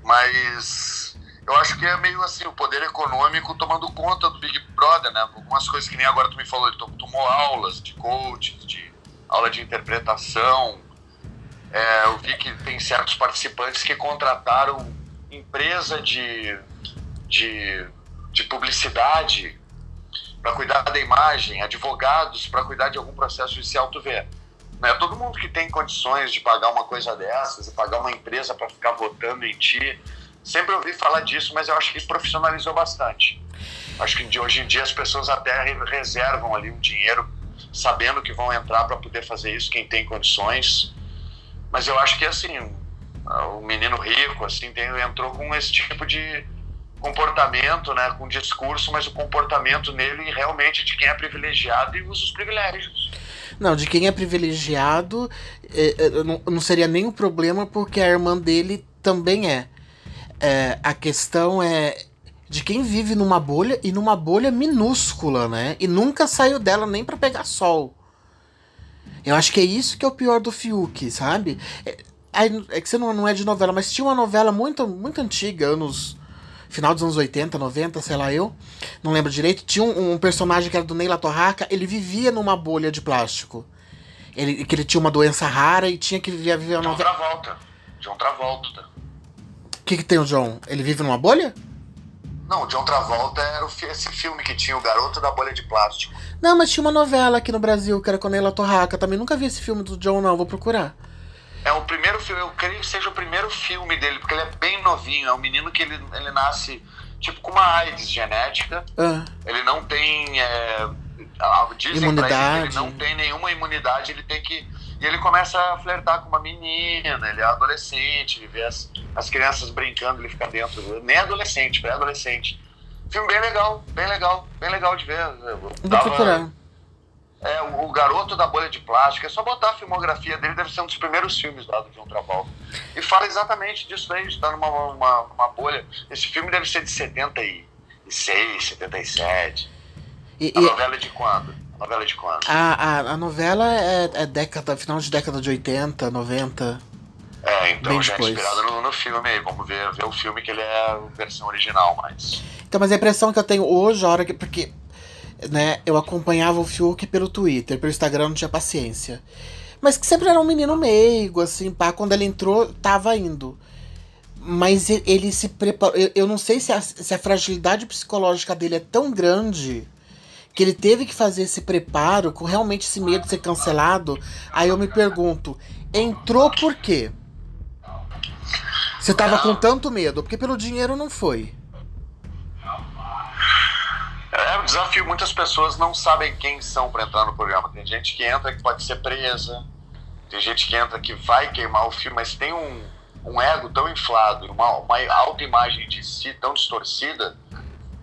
Mas eu acho que é meio assim, o poder econômico tomando conta do Big Brother, né? Algumas coisas que nem agora tu me falou, ele tomou aulas de coach, de aula de interpretação. É, eu vi que tem certos participantes que contrataram empresa de, de, de publicidade para cuidar da imagem, advogados para cuidar de algum processo judicial, tu vê. Não é todo mundo que tem condições de pagar uma coisa dessas, pagar uma empresa para ficar votando em ti. Sempre ouvi falar disso, mas eu acho que profissionalizou bastante. Acho que de hoje em dia as pessoas até reservam ali um dinheiro sabendo que vão entrar para poder fazer isso, quem tem condições. Mas eu acho que assim, o menino rico assim tem, entrou com esse tipo de comportamento, né, com discurso, mas o comportamento nele realmente de quem é privilegiado e usa os privilégios. Não, de quem é privilegiado é, é, não, não seria nenhum problema porque a irmã dele também é. é. A questão é de quem vive numa bolha e numa bolha minúscula, né? E nunca saiu dela nem para pegar sol. Eu acho que é isso que é o pior do Fiuk, sabe? É, é que você não, não é de novela, mas tinha uma novela muito, muito antiga, anos final dos anos 80, 90, sei lá eu, não lembro direito, tinha um, um personagem que era do Neila Torraca, ele vivia numa bolha de plástico. Ele, que ele tinha uma doença rara e tinha que viver, viver uma John Travolta. John Travolta. O que, que tem o John? Ele vive numa bolha? Não, o John Travolta era esse filme que tinha o garoto da bolha de plástico. Não, mas tinha uma novela aqui no Brasil que era com a Neila Torraca. Também nunca vi esse filme do John, não. Vou procurar. É o primeiro filme, eu creio que seja o primeiro filme dele, porque ele é bem novinho. É um menino que ele, ele nasce tipo com uma AIDS genética. Ah. Ele não tem. É, dizem imunidade. pra ele que ele não tem nenhuma imunidade, ele tem que. E ele começa a flertar com uma menina, ele é adolescente, ele vê as, as crianças brincando, ele fica dentro. Nem adolescente, pré-adolescente. Filme bem legal, bem legal, bem legal de ver. Eu Vou procurar é, o, Garoto da Bolha de Plástico. É só botar a filmografia dele, deve ser um dos primeiros filmes lá do John Travolta. E fala exatamente disso aí, está numa uma, uma bolha. Esse filme deve ser de 76, 77. E, a e... novela é de quando? A novela é de quando? A, a, a novela é, é década, final de década de 80, 90. É, então já é inspirado no, no, filme aí. Vamos ver, ver o filme que ele é a versão original, mas. Então, mas a impressão que eu tenho hoje, a hora que. Porque né, eu acompanhava o Fiuk pelo Twitter, pelo Instagram não tinha paciência. Mas que sempre era um menino meigo, assim, pá, quando ele entrou, tava indo. Mas ele se preparou. Eu, não sei se a, se a fragilidade psicológica dele é tão grande que ele teve que fazer esse preparo com realmente esse medo de ser cancelado. Aí eu me pergunto, entrou por quê? Você tava com tanto medo? Porque pelo dinheiro não foi. É um desafio. Muitas pessoas não sabem quem são para entrar no programa. Tem gente que entra que pode ser presa, tem gente que entra que vai queimar o filme, mas tem um, um ego tão inflado, uma, uma autoimagem de si tão distorcida,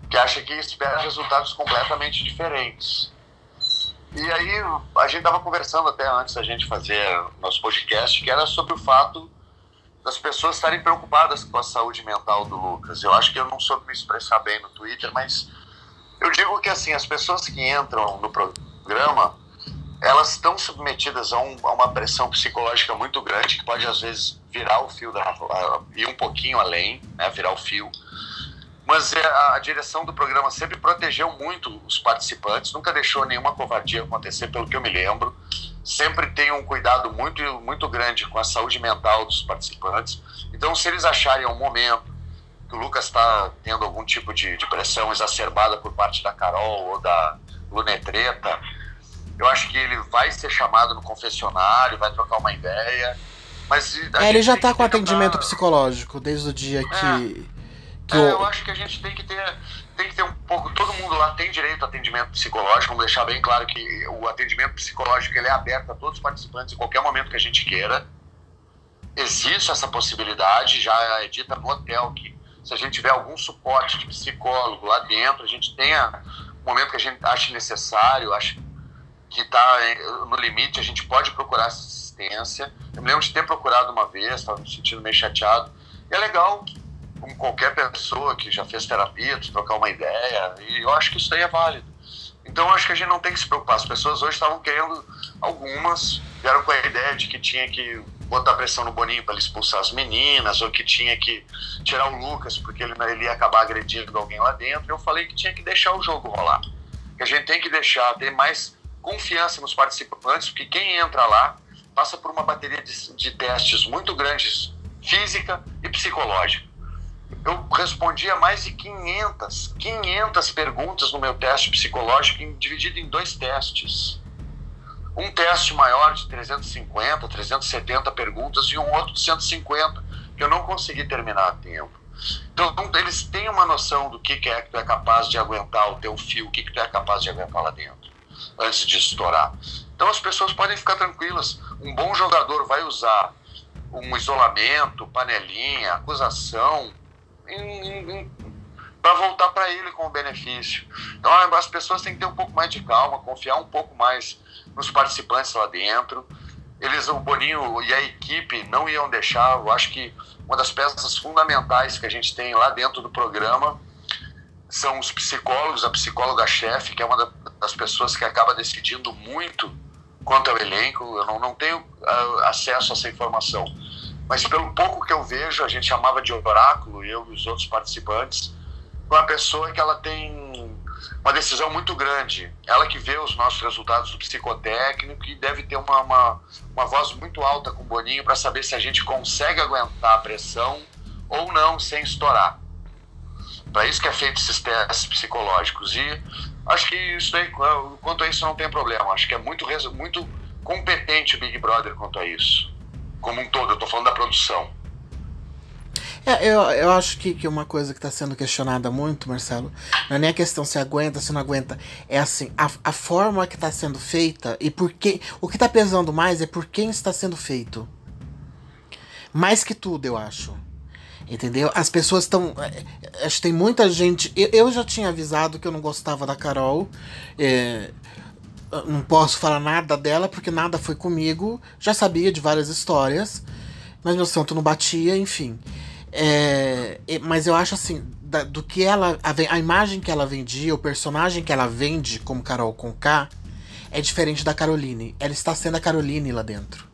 que acha que espera resultados completamente diferentes. E aí a gente estava conversando até antes da gente fazer nosso podcast, que era sobre o fato das pessoas estarem preocupadas com a saúde mental do Lucas. Eu acho que eu não soube me expressar bem no Twitter, mas eu digo que assim, as pessoas que entram no programa, elas estão submetidas a, um, a, uma pressão psicológica muito grande, que pode às vezes virar o fio, da, ir um pouquinho além, né, virar o fio. Mas é, a, a direção do programa sempre protegeu muito os participantes, nunca deixou nenhuma covardia acontecer, pelo que eu me lembro. Sempre tem um cuidado muito, muito grande com a saúde mental dos participantes. Então, se eles acharem um momento que o Lucas está tendo algum tipo de, de, pressão exacerbada por parte da Carol ou da Lunetreta, eu acho que ele vai ser chamado no confessionário, vai trocar uma ideia. Mas é, ele já está com atendimento tentar... psicológico desde o dia que. É, que é, eu acho que a gente tem que ter tem que ter um pouco. Todo mundo lá tem direito a atendimento psicológico. Vamos deixar bem claro que o atendimento psicológico ele é aberto a todos os participantes em qualquer momento que a gente queira. Existe essa possibilidade, já é dita no hotel que se a gente tiver algum suporte de psicólogo lá dentro, a gente tenha um momento que a gente ache necessário, acha que está no limite, a gente pode procurar assistência. Eu me lembro de ter procurado uma vez, estava me sentindo meio chateado. E é legal, como qualquer pessoa que já fez terapia, trocar uma ideia, e eu acho que isso aí é válido. Então eu acho que a gente não tem que se preocupar. As pessoas hoje estavam querendo, algumas vieram com a ideia de que tinha que botar pressão no Boninho para ele expulsar as meninas, ou que tinha que tirar o Lucas porque ele, ele ia acabar agredindo alguém lá dentro. Eu falei que tinha que deixar o jogo rolar. Que a gente tem que deixar, ter mais confiança nos participantes, porque quem entra lá passa por uma bateria de, de testes muito grandes, física e psicológica. Eu respondi a mais de 500, 500 perguntas no meu teste psicológico, dividido em dois testes um teste maior de 350, 370 perguntas e um outro de 150, que eu não consegui terminar a tempo. Então, eles têm uma noção do que, é que tu é capaz de aguentar o teu fio, o que, que tu é capaz de aguentar lá dentro, antes de estourar. Então, as pessoas podem ficar tranquilas. Um bom jogador vai usar um isolamento, panelinha, acusação, para voltar para ele com o benefício. Então, as pessoas têm que ter um pouco mais de calma, confiar um pouco mais nos participantes lá dentro. Eles, o Boninho e a equipe não iam deixar. Eu acho que uma das peças fundamentais que a gente tem lá dentro do programa são os psicólogos, a psicóloga-chefe, que é uma das pessoas que acaba decidindo muito quanto ao elenco. Eu não, não tenho uh, acesso a essa informação. Mas pelo pouco que eu vejo, a gente chamava de oráculo, eu e os outros participantes, uma pessoa que ela tem uma decisão muito grande. Ela que vê os nossos resultados do psicotécnico e deve ter uma, uma, uma voz muito alta com o Boninho para saber se a gente consegue aguentar a pressão ou não sem estourar. Para isso que é feito esses testes psicológicos. E acho que isso aí, quanto a isso não tem problema. Acho que é muito, muito competente o Big Brother quanto a isso. Como um todo, eu estou falando da produção. É, eu, eu acho que, que uma coisa que está sendo questionada muito, Marcelo, não é nem a questão se aguenta, se não aguenta. É assim, a, a forma que está sendo feita e por que. O que está pesando mais é por quem está sendo feito. Mais que tudo, eu acho. Entendeu? As pessoas estão. É, acho que tem muita gente. Eu, eu, já tinha avisado que eu não gostava da Carol. É, não posso falar nada dela porque nada foi comigo. Já sabia de várias histórias. Mas meu santo não batia, enfim. É, mas eu acho assim, da, do que ela. A, a, imagem que ela vendia, o personagem que ela vende como Carol com K, é diferente da Caroline. Ela está sendo a Caroline lá dentro.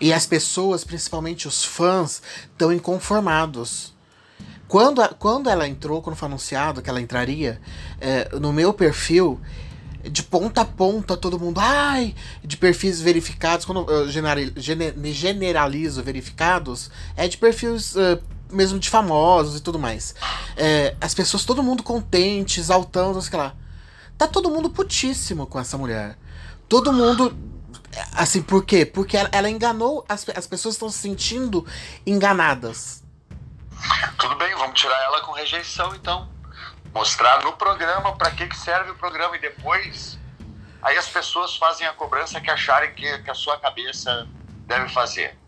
E as pessoas, principalmente os fãs, estão inconformados. Quando, quando ela entrou, quando foi anunciado que ela entraria, é, no meu perfil, de ponta a ponta, todo mundo, ai, de perfis verificados, quando eu generalizo verificados, é de perfis uh, mesmo de famosos e tudo mais. É, as pessoas, todo mundo contente, exaltando, sei lá. Tá todo mundo putíssimo com essa mulher. Todo mundo. Assim, por quê? Porque ela, ela enganou. As, as pessoas estão se sentindo enganadas. Tudo bem, vamos tirar ela com rejeição então. Mostrar no programa para que, que serve o programa e depois. Aí as pessoas fazem a cobrança que acharem que, que a sua cabeça deve fazer.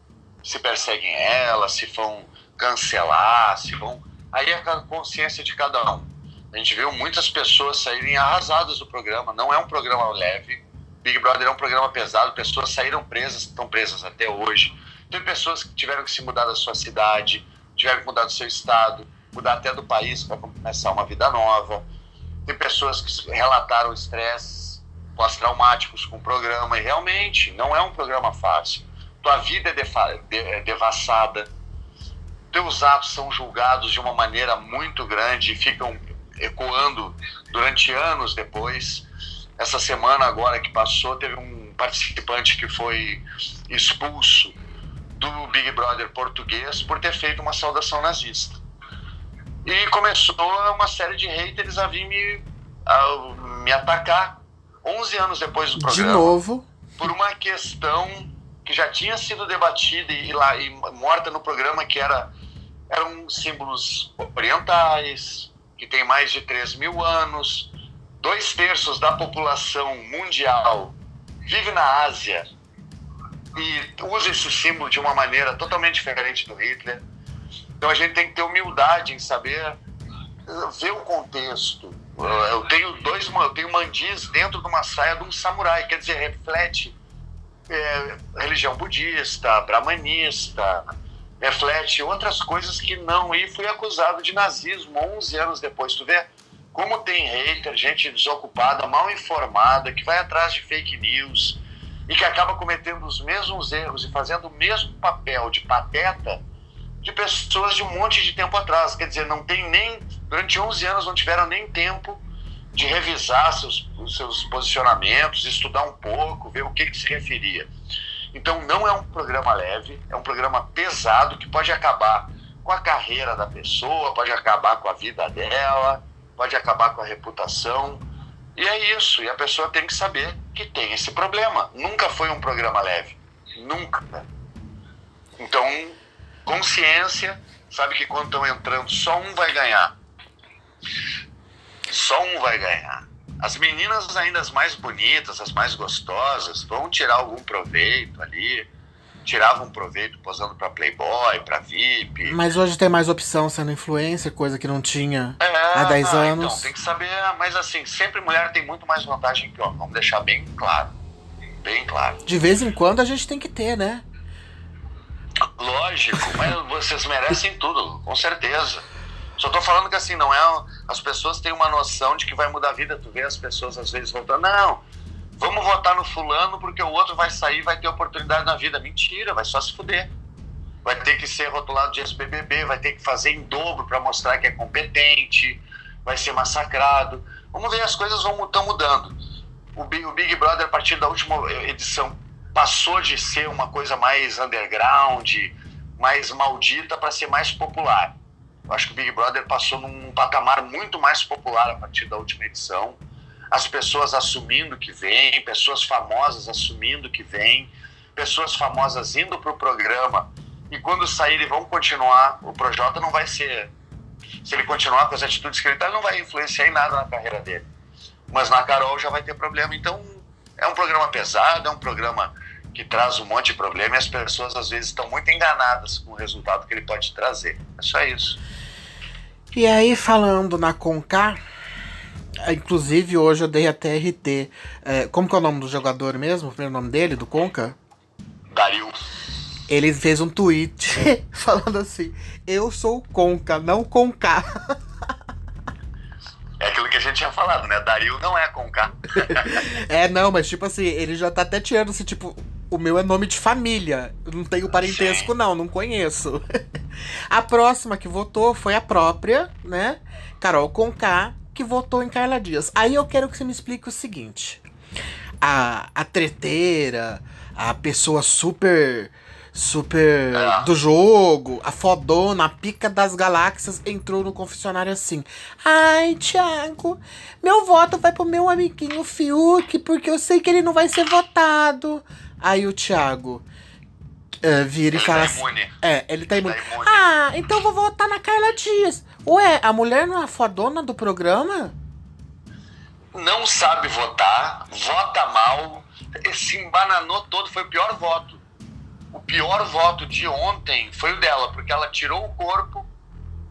Se perseguem ela, se vão cancelar, se vão. Aí é a consciência de cada um. A gente viu muitas pessoas saírem arrasadas do programa. Não é um programa leve. Big Brother é um programa pesado. Pessoas saíram presas, estão presas até hoje. Tem pessoas que tiveram que se mudar da sua cidade, tiveram que mudar do seu estado, mudar até do país para começar uma vida nova. Tem pessoas que relataram estresses pós-traumáticos com o programa. E realmente, não é um programa fácil. Tua vida é, é devassada teus atos são julgados de uma maneira muito grande e ficam ecoando durante anos depois. Essa semana agora que passou, teve um participante que foi expulso do Big Brother português por ter feito uma saudação nazista. E começou uma série de haters a vir me, a, me atacar 11 anos depois do programa. De novo? Por uma questão que já tinha sido debatida e, lá, e morta no programa, que era eram símbolos orientais, que tem mais de 3 mil anos. Dois terços da população mundial vive na Ásia e usa esse símbolo de uma maneira totalmente diferente do Hitler. Então a gente tem que ter humildade em saber eh, ver o contexto. Eu tenho dois, eu tenho mandis dentro de uma saia de um samurai, quer dizer, reflete é, religião budista, brahmanista, reflete outras coisas que não. E fui acusado de nazismo 11 anos depois. Tu vê como tem hater, gente desocupada, mal informada, que vai atrás de fake news. e que acaba cometendo os mesmos erros e fazendo o mesmo papel de pateta de pessoas de um monte de tempo atrás. Quer dizer, não tem nem. Durante 11 anos não tiveram nem tempo de revisar seus, seus posicionamentos, estudar um pouco, ver o que, que se referia. Então não é um programa leve, é um programa pesado que pode acabar com a carreira da pessoa, pode acabar com a vida dela, pode acabar com a reputação. E é isso, e a pessoa tem que saber que tem esse problema. Nunca foi um programa leve. Nunca. Então, consciência, sabe que quando estão entrando, só um vai ganhar. Só um vai ganhar. As meninas ainda as mais bonitas, as mais gostosas, vão tirar algum proveito ali. Tiravam proveito posando para Playboy, para VIP. Mas hoje tem mais opção sendo influencer, coisa que não tinha É, há 10 não, anos. Então, tem que saber, mas assim, sempre mulher tem muito mais vantagem que homem. Vamos deixar bem claro. Bem claro. De vez em quando a gente tem que ter, né? Lógico, mas vocês merecem tudo, com certeza. Só tô falando que assim, não é. As pessoas têm uma noção de que vai mudar a vida. Tu vê as pessoas às vezes voltando, não, vamos votar no fulano porque o outro vai sair vai ter oportunidade na vida. Mentira, vai só se fuder. Vai ter que ser rotulado de ex-BBB, vai ter que fazer em dobro para mostrar que é competente, vai ser massacrado. Vamos ver, as coisas estão mudando. O Big, o Big Brother, a partir da última edição, passou de ser uma coisa mais underground, mais maldita, para ser mais popular. Eu acho que o Big Brother passou num patamar muito mais popular a partir da última edição. As pessoas assumindo que vem, pessoas famosas assumindo que vem, pessoas famosas indo para o programa e quando saírem vão continuar. O Projota não vai ser. Se ele continuar com as atitudes que ele está, ele não vai influenciar em nada na carreira dele. Mas na Carol já vai ter problema. Então é um programa pesado, é um programa que traz um monte de problema e as pessoas às vezes estão muito enganadas com o resultado que ele pode trazer. É só isso. E aí, falando na Conká, inclusive hoje eu dei até RT. É, como que é o nome do jogador mesmo? O primeiro nome dele, do Conca? Dario. Ele fez um tweet [laughs] falando assim: Eu sou o Conca, não Conká. É aquilo que a gente tinha falado, né? Dario não é K. [laughs] é, não, mas tipo assim, ele já tá até tirando assim, tipo, o meu é nome de família. Não tenho parentesco, não, não conheço. [laughs] a próxima que votou foi a própria, né? Carol Conká, que votou em Carla Dias. Aí eu quero que você me explique o seguinte: a, a treteira, a pessoa super. Super Ah. do jogo, a fodona, a pica das galáxias entrou no confessionário assim. Ai, Thiago, meu voto vai pro meu amiguinho Fiuk, porque eu sei que ele não vai ser votado. Aí o Thiago eh, vira e Ele fala tá assim. imune. É, ele tá Ele imune. tá imune. Ah, então eu vou votar na Carla Dias. Ué, a mulher não é a fodona do programa? Não sabe votar, vota mal, se embananou todo, foi o pior voto. O pior voto de ontem foi o dela, porque ela tirou o corpo,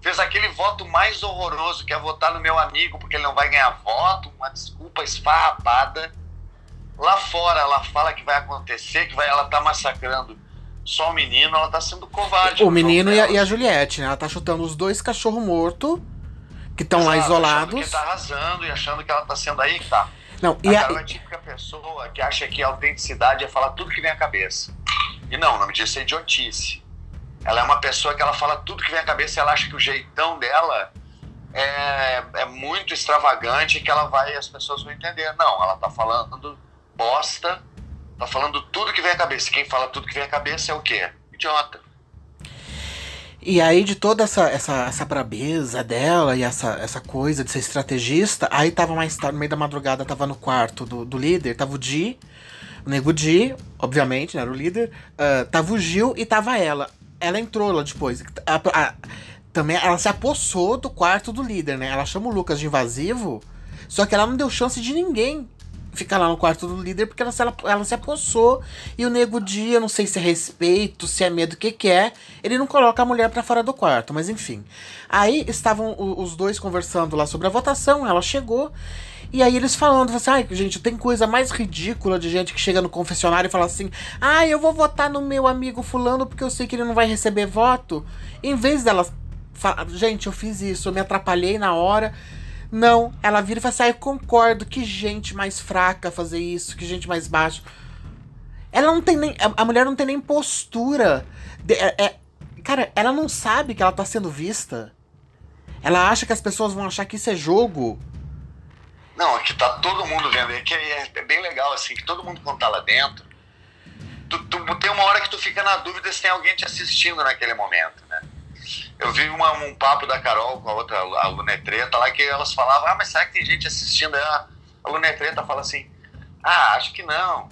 fez aquele voto mais horroroso, que é votar no meu amigo porque ele não vai ganhar voto, uma desculpa esfarrapada. Lá fora ela fala que vai acontecer, que vai, ela tá massacrando só o menino, ela tá sendo covarde. O no menino e a, e a Juliette, né? Ela tá chutando os dois cachorros mortos, que estão lá Exato, Achando isolados. que tá arrasando e achando que ela tá sendo aí que tá. Não, A e a, é a típica pessoa que acha que a autenticidade é falar tudo que vem à cabeça. E não, o nome disso é idiotice. Ela é uma pessoa que ela fala tudo que vem à cabeça e ela acha que o jeitão dela é, é muito extravagante e que ela vai as pessoas vão entender. Não, ela tá falando bosta, tá falando tudo que vem à cabeça. Quem fala tudo que vem à cabeça é o quê? Idiota. E aí, de toda essa, essa, essa brabeza dela e essa, essa coisa de ser estrategista, aí tava mais tarde, no meio da madrugada, tava no quarto do, do líder, tava o Di, o Nego Di, obviamente, né, era o líder, ah, tava o Gil e tava ela. Ela entrou lá depois. A- a- também ela se apossou do quarto do líder, né? Ela chama o Lucas de invasivo, só que ela não deu chance de ninguém ficar lá no quarto do líder, porque ela, ela, ela se apossou. E o Nego Dia, não sei se é respeito, se é medo, o que que é, ele não coloca a mulher pra fora do quarto, mas enfim. Aí estavam os dois conversando lá sobre a votação, ela chegou. E aí eles falando, assim, ai, gente, tem coisa mais ridícula de gente que chega no confessionário e fala assim, ah, eu vou votar no meu amigo fulano porque eu sei que ele não vai receber voto. Em vez dela falar, gente, eu fiz isso, eu me atrapalhei na hora. Não, ela vira e fala assim, ah, eu concordo, que gente mais fraca fazer isso, que gente mais baixa. Ela não tem nem. A, mulher não tem nem postura. De, é, é, cara, ela não sabe que ela tá sendo vista. Ela acha que as pessoas vão achar que isso é jogo. Não, que tá todo mundo vendo. É que é, é bem legal, assim, que todo mundo quando tá lá dentro. Tu, tu, tem uma hora que tu fica na dúvida se tem alguém te assistindo naquele momento, né? Eu vi uma, um papo da Carol com a outra, a Lunetreta, lá que elas falavam, ah, mas será que tem gente assistindo? Aí a, a Lunetreta fala assim, ah, acho que não.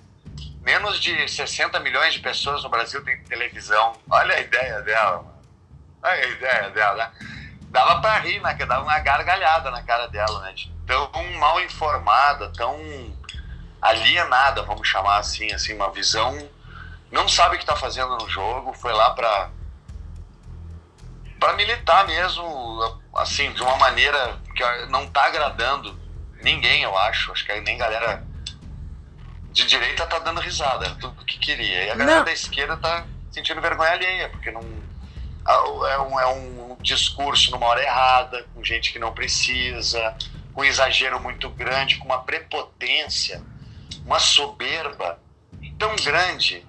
Menos de 60 milhões de pessoas no Brasil têm televisão. Olha a ideia dela. Olha a ideia dela. Né? Dava pra rir, né? Que dava uma gargalhada na cara dela, né? Tão mal informada, tão alienada, vamos chamar assim, assim, uma visão. Não sabe o que está fazendo no jogo, foi lá para para militar mesmo, assim, de uma maneira que não está agradando ninguém, eu acho. Acho que nem galera de direita tá dando risada, tudo que queria. E a galera não. da esquerda tá sentindo vergonha alheia, porque não. É um, é um discurso numa hora errada, com gente que não precisa, com um exagero muito grande, com uma prepotência, uma soberba tão grande,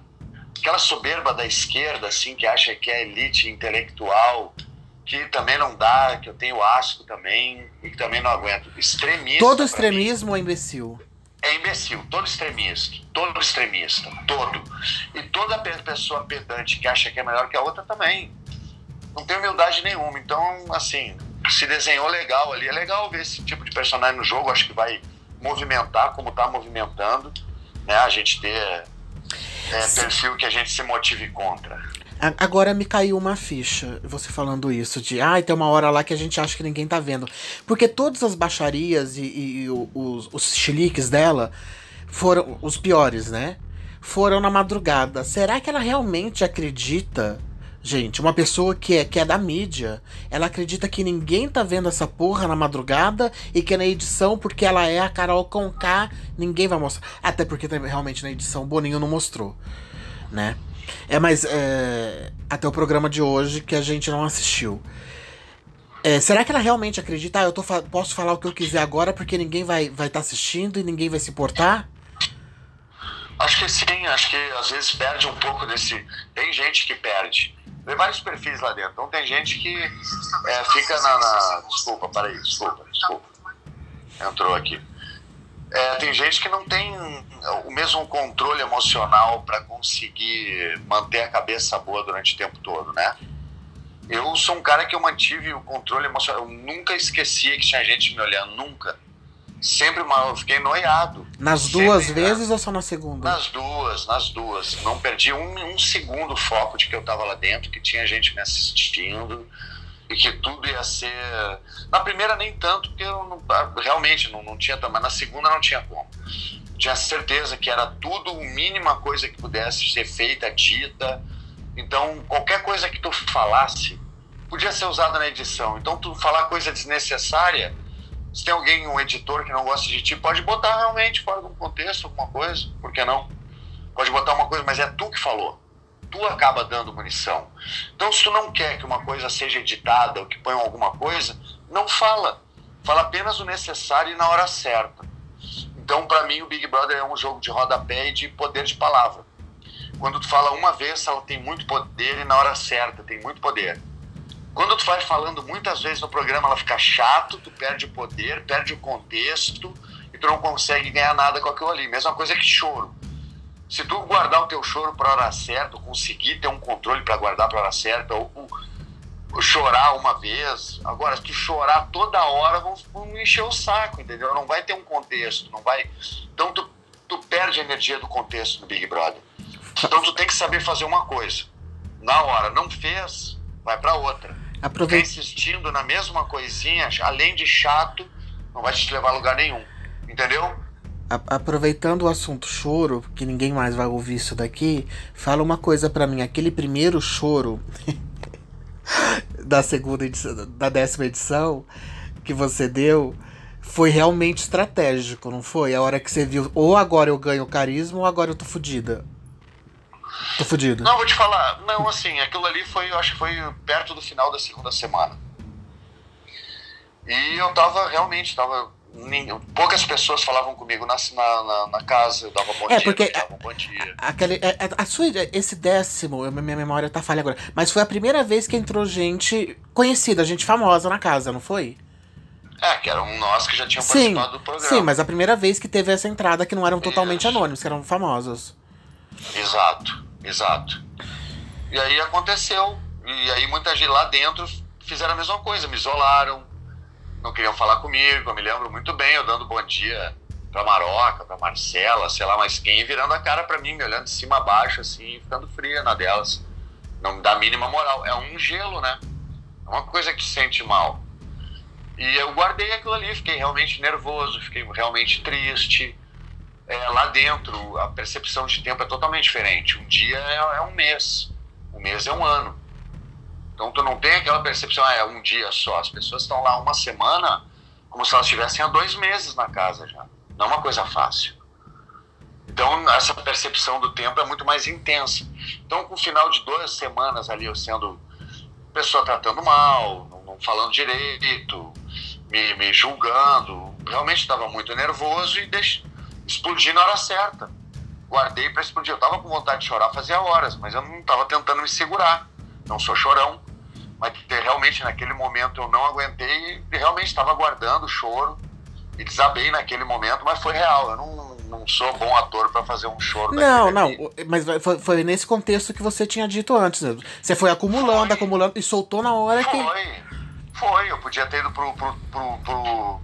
aquela soberba da esquerda, assim, que acha que é elite intelectual, que também não dá, que eu tenho asco também, e que também não aguento. Extremista. Todo extremismo mim, é imbecil é imbecil, todo extremista, todo extremista, todo. E toda pessoa pedante que acha que é melhor que a outra também. Não tem humildade nenhuma. Então, assim, se desenhou legal ali, é legal ver esse tipo de personagem no jogo, acho que vai movimentar como está movimentando, né? A gente ter é, perfil que a gente se motive contra. Agora me caiu uma ficha, você falando isso, de ah, tem uma hora lá que a gente acha que ninguém tá vendo. Porque todas as baixarias e, e, e os, os chiliques dela foram os piores, né? Foram na madrugada. Será que ela realmente acredita? Gente, uma pessoa que é, que é da mídia, ela acredita que ninguém tá vendo essa porra na madrugada e que na edição, porque ela é a Carol Conká, ninguém vai mostrar. Até porque realmente na edição Boninho não mostrou, né? É, mas é, até o programa de hoje que a gente não assistiu. É, será que ela realmente acredita? Ah, eu tô, posso falar o que eu quiser agora porque ninguém vai estar vai tá assistindo e ninguém vai se importar? Acho que sim, acho que às vezes perde um pouco desse. Tem gente que perde. Tem vários perfis lá dentro. Então tem gente que é, fica na, na. Desculpa, peraí, desculpa, desculpa. Entrou aqui. É, tem gente que não tem o mesmo controle emocional para conseguir manter a cabeça boa durante o tempo todo, né? Eu sou um cara que eu mantive o controle emocional. Eu nunca esquecia que tinha gente me olhando, nunca. Sempre uma, eu fiquei noiado. Nas duas vezes ou só na segunda? Nas duas, nas duas. Não perdi um, um segundo foco de que eu estava lá dentro, que tinha gente me assistindo e que tudo ia ser. Na primeira, nem tanto, porque eu não, ah, realmente não, não tinha. Mas na segunda, não tinha como. Tinha certeza que era tudo a mínima coisa que pudesse ser feita, dita. Então, qualquer coisa que tu falasse podia ser usada na edição. Então, tu falar coisa desnecessária, se tem alguém, um editor que não gosta de ti, pode botar realmente fora de um contexto alguma coisa, por que não? Pode botar uma coisa, mas é tu que falou tu acaba dando munição. Então, se tu não quer que uma coisa seja editada ou que ponham alguma coisa, não fala. Fala apenas o necessário e na hora certa. Então, para mim, o Big Brother é um jogo de rodapé e de poder de palavra. Quando tu fala uma vez, ela tem muito poder e na hora certa tem muito poder. Quando tu vai falando muitas vezes no programa, ela fica chato, tu perde o poder, perde o contexto e tu não consegue ganhar nada com aquilo ali. Mesma coisa que choro se tu guardar o teu choro para hora certa, conseguir ter um controle para guardar para hora certa, ou, ou, chorar uma vez, agora se tu chorar toda hora, vão, encher o saco, entendeu? Não vai ter um contexto, não vai. Então tu, tu perde a energia do contexto no Big Brother. Então tu tem que saber fazer uma coisa. Na hora, não fez, vai para outra. Aproveita. insistindo na mesma coisinha, além de chato, não vai te levar a lugar nenhum. Entendeu? aproveitando o assunto choro, que ninguém mais vai ouvir isso daqui, fala uma coisa para mim. Aquele primeiro choro [laughs] da segunda edição, da décima edição que você deu foi realmente estratégico, não foi? A hora que você viu, ou agora eu ganho carisma, ou agora eu tô fodida. Tô fudido. Não, vou te falar. Não, assim, aquilo ali foi, eu acho que foi perto do final da segunda semana. E eu tava realmente, tava poucas pessoas falavam comigo na, na, na casa, eu dava bom é, dia, porque dava bom dia. Aquele, a, é, é, a sua, esse décimo, minha memória tá falha agora, mas foi a primeira vez que entrou gente conhecida, gente famosa na casa, não foi? É, que eram nós que já tínhamos sim, participado do programa. Sim, mas a primeira vez que teve essa entrada que não eram totalmente Isso. anônimos, que eram famosos. Exato, exato. E aí aconteceu. E aí muita gente lá dentro fizeram a mesma coisa, me isolaram, não queriam falar comigo, eu me lembro muito bem, eu dando bom dia pra Maroca, pra Marcela, sei lá mais quem, virando a cara pra mim, me olhando de cima a baixo, assim, ficando fria na delas. Não me dá a mínima moral. É um gelo, né? É uma coisa que sente mal. E eu guardei aquilo ali, fiquei realmente nervoso, fiquei realmente triste. É, lá dentro, a percepção de tempo é totalmente diferente. Um dia é, é um mês, um mês é um ano. Então tu não tem aquela percepção, ah, é um dia só. As pessoas estão lá uma semana como se elas estivessem há dois meses na casa já. Não é uma coisa fácil. Então essa percepção do tempo é muito mais intensa. Então com o final de duas semanas ali eu sendo pessoa tratando mal, não, falando direito, me, me julgando, realmente estava muito nervoso e deix... explodi na hora certa. Guardei para explodir. Eu estava com vontade de chorar fazia horas, mas eu não estava tentando me segurar. Não sou chorão mas realmente naquele momento eu não aguentei e realmente estava aguardando o choro e desabei naquele momento, mas foi real. Eu não, não sou bom ator para fazer um choro. Não, não, mas foi, foi, nesse contexto que você tinha dito antes. Você foi acumulando, foi. acumulando e soltou na hora foi. que. Foi, foi. Eu podia ter ido pro, pro, pro, pro,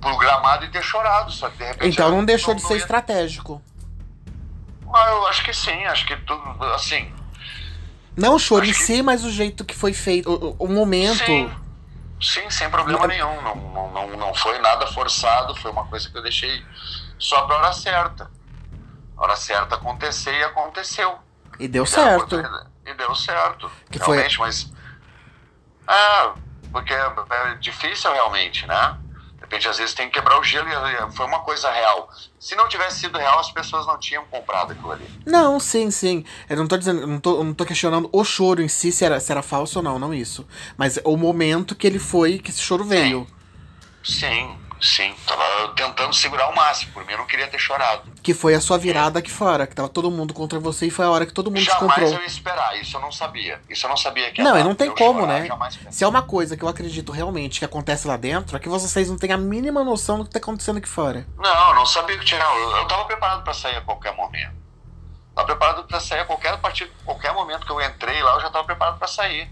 pro gramado e ter chorado, só que de repente. Então não deixou não, de ser estratégico. Ah, eu acho que sim, acho que tudo. Assim, não o choro em que... si, mas o jeito que foi feito, o, o momento. Sim. Sim, sem problema não... nenhum. Não, não, não, foi nada forçado, foi uma coisa que eu deixei só pra hora certa. A hora certa acontecer e aconteceu. E deu e certo. E deu certo. Que realmente, foi... mas. É, porque é, é difícil realmente, né? Repente, às vezes, tem que quebrar o gelo e foi uma coisa real. Se não tivesse sido real, as pessoas não tinham comprado aquilo ali. Não, sim, sim. Eu não tô dizendo, não tô, não tô questionando o choro em si, se era, se era falso ou não, não isso. Mas o momento que ele foi, que esse choro veio. Sim. Sim. Tava tentando segurar o máximo, por mim eu não queria ter chorado. Que foi a sua virada aqui fora, que tava todo mundo contra você e foi a hora que todo mundo jamais te comprou. Jamais eu ia esperar, isso eu não sabia. Isso eu não sabia que Não, e não tem como, chorar, né? Se é uma coisa que eu acredito realmente que acontece lá dentro, é que vocês não têm a mínima noção do que tá acontecendo aqui fora. Não, eu não sabia que tinha. Eu, eu tava preparado para sair a qualquer momento. Tava preparado para sair a qualquer partir, qualquer momento que eu entrei lá, eu já tava preparado para sair.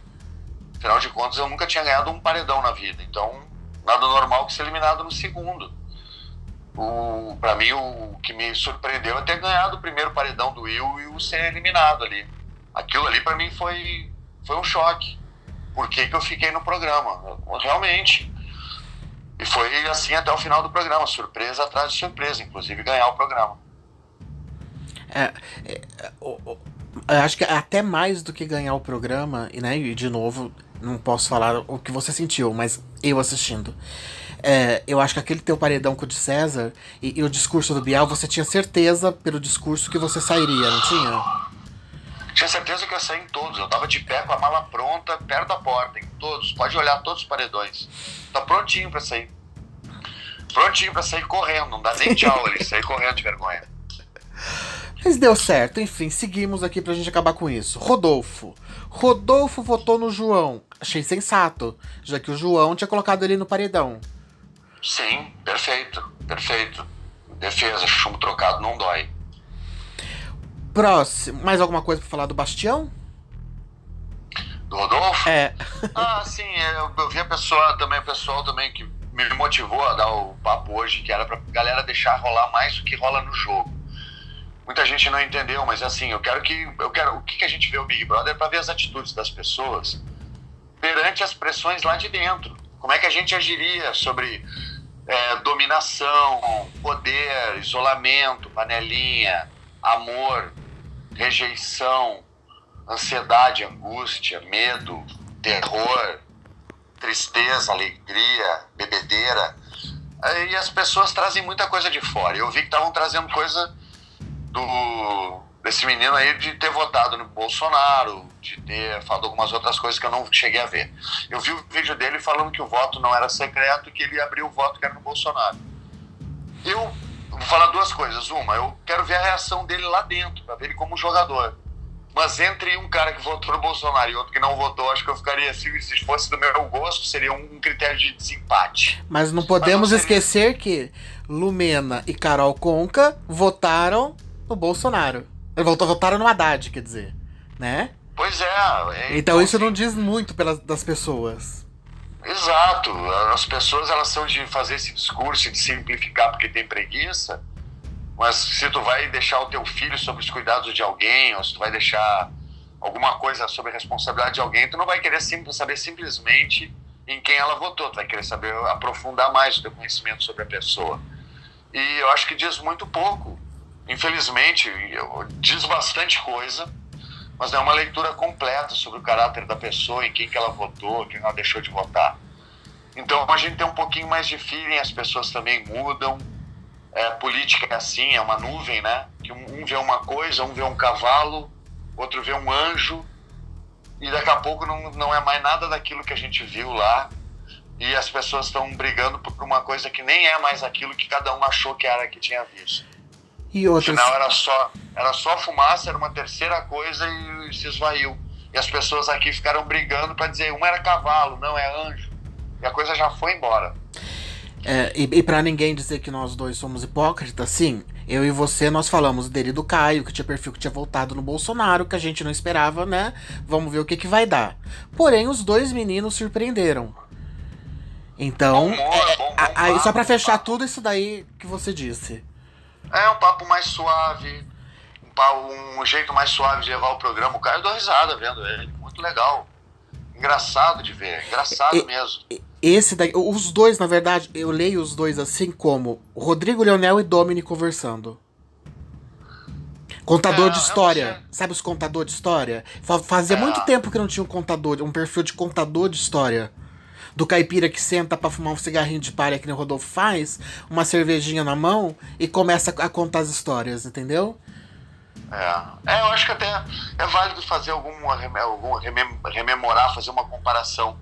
Afinal de contas, eu nunca tinha ganhado um paredão na vida, então nada normal que ser eliminado no segundo. O, pra mim, o, que me surpreendeu é ter ganhado o primeiro paredão do Will e o ser eliminado ali. Aquilo ali para mim foi, foi um choque. Por que, que eu fiquei no programa? Realmente. E foi assim até o final do programa, surpresa atrás de surpresa, inclusive ganhar o programa. É, é, eu acho que até mais do que ganhar o programa, e, né, e de novo, não posso falar o que você sentiu, mas eu assistindo. É, eu acho que aquele teu paredão com o de César e, e, o discurso do Bial, você tinha certeza pelo discurso que você sairia, não tinha? Tinha certeza que eu ia sair em todos. Eu tava de pé com a mala pronta, perto da porta, em todos. Pode olhar todos os paredões. Tá prontinho para sair. Prontinho para sair correndo, não dá nem tchau ali, sair correndo de vergonha. [laughs] Mas deu certo, enfim, seguimos aqui pra gente acabar com isso. Rodolfo. Rodolfo votou no João. Achei sensato, já que o João tinha colocado ele no paredão. Sim, perfeito, perfeito. Defesa, chumbo trocado não dói. Próximo. Mais alguma coisa pra falar do Bastião? Do Rodolfo? É. [laughs] ah, sim, eu, eu vi a pessoa também, o pessoal também que me motivou a dar o papo hoje, que era pra galera deixar rolar mais do que rola no jogo muita gente não entendeu, mas assim, eu quero que eu quero o que, que a gente vê o Big Brother é para ver as atitudes das pessoas perante as pressões lá de dentro. Como é que a gente agiria sobre é, dominação, poder, isolamento, panelinha, amor, rejeição, ansiedade, angústia, medo, terror, tristeza, alegria, bebedeira. E as pessoas trazem muita coisa de fora. Eu vi que estavam trazendo coisa do desse menino aí de ter votado no Bolsonaro, de ter falado algumas outras coisas que eu não cheguei a ver. Eu vi o vídeo dele falando que o voto não era secreto, que ele abriu o voto que era no Bolsonaro. Eu vou falar duas coisas. Uma, eu quero ver a reação dele lá dentro, para ver ele como jogador. Mas entre um cara que votou no Bolsonaro e outro que não votou, acho que eu ficaria assim, se fosse do meu gosto, seria um critério de desempate. Mas não podemos Mas não seria... esquecer que Lumena e Carol Conca votaram no Bolsonaro. Votaram no Haddad, quer dizer, né? Pois é. é então, isso não diz muito pelas, das pessoas. Exato. As pessoas elas são de fazer esse discurso de simplificar porque tem preguiça mas se tu vai deixar o teu filho sob os cuidados de alguém, ou se tu vai deixar alguma coisa sob a responsabilidade de alguém, tu não vai querer sim, saber simplesmente em quem ela votou, tu vai querer saber aprofundar mais o teu conhecimento sobre a pessoa. E eu acho que diz muito pouco. Infelizmente, diz bastante coisa, mas não é uma leitura completa sobre o caráter da pessoa, em quem que ela votou, quem ela deixou de votar. Então a gente tem um pouquinho mais de feeling, as pessoas também mudam, é, política é assim, é uma nuvem, né? Que um, vê uma coisa, um vê um cavalo, outro vê um anjo, e daqui a pouco não, não é mais nada daquilo que a gente viu lá, e as pessoas estão brigando por uma coisa que nem é mais aquilo que cada um achou que era que tinha visto. E outras... Era só, era só fumaça, era uma terceira coisa e se esvaiu. E as pessoas aqui ficaram brigando para dizer um era cavalo, não é anjo. E a coisa já foi embora. É, e e para ninguém dizer que nós dois somos hipócritas, sim, eu e você nós falamos dele do Caio, que tinha perfil que tinha voltado no Bolsonaro, que a gente não esperava, né? Vamos ver o que, que vai dar. Porém, os dois meninos surpreenderam. Então, bom, é, bom, bom, só para fechar tudo isso daí que você disse. É um papo mais suave, um, um jeito mais suave de levar o programa. O Caio deu risada vendo ele, muito legal. Engraçado de ver, engraçado mesmo. Esse daí, os dois, na verdade, eu leio os dois assim como Rodrigo Leonel e Domini conversando. Contador é, de história. Sabe os contador de história? Fazia é. muito tempo que não tinha um contador, um perfil de contador de história. Do caipira que senta para fumar um cigarrinho de palha que nem o Rodolfo faz, uma cervejinha na mão e começa a contar as histórias, entendeu? É. é, eu acho que até é válido fazer algum, algum rememorar, fazer uma comparação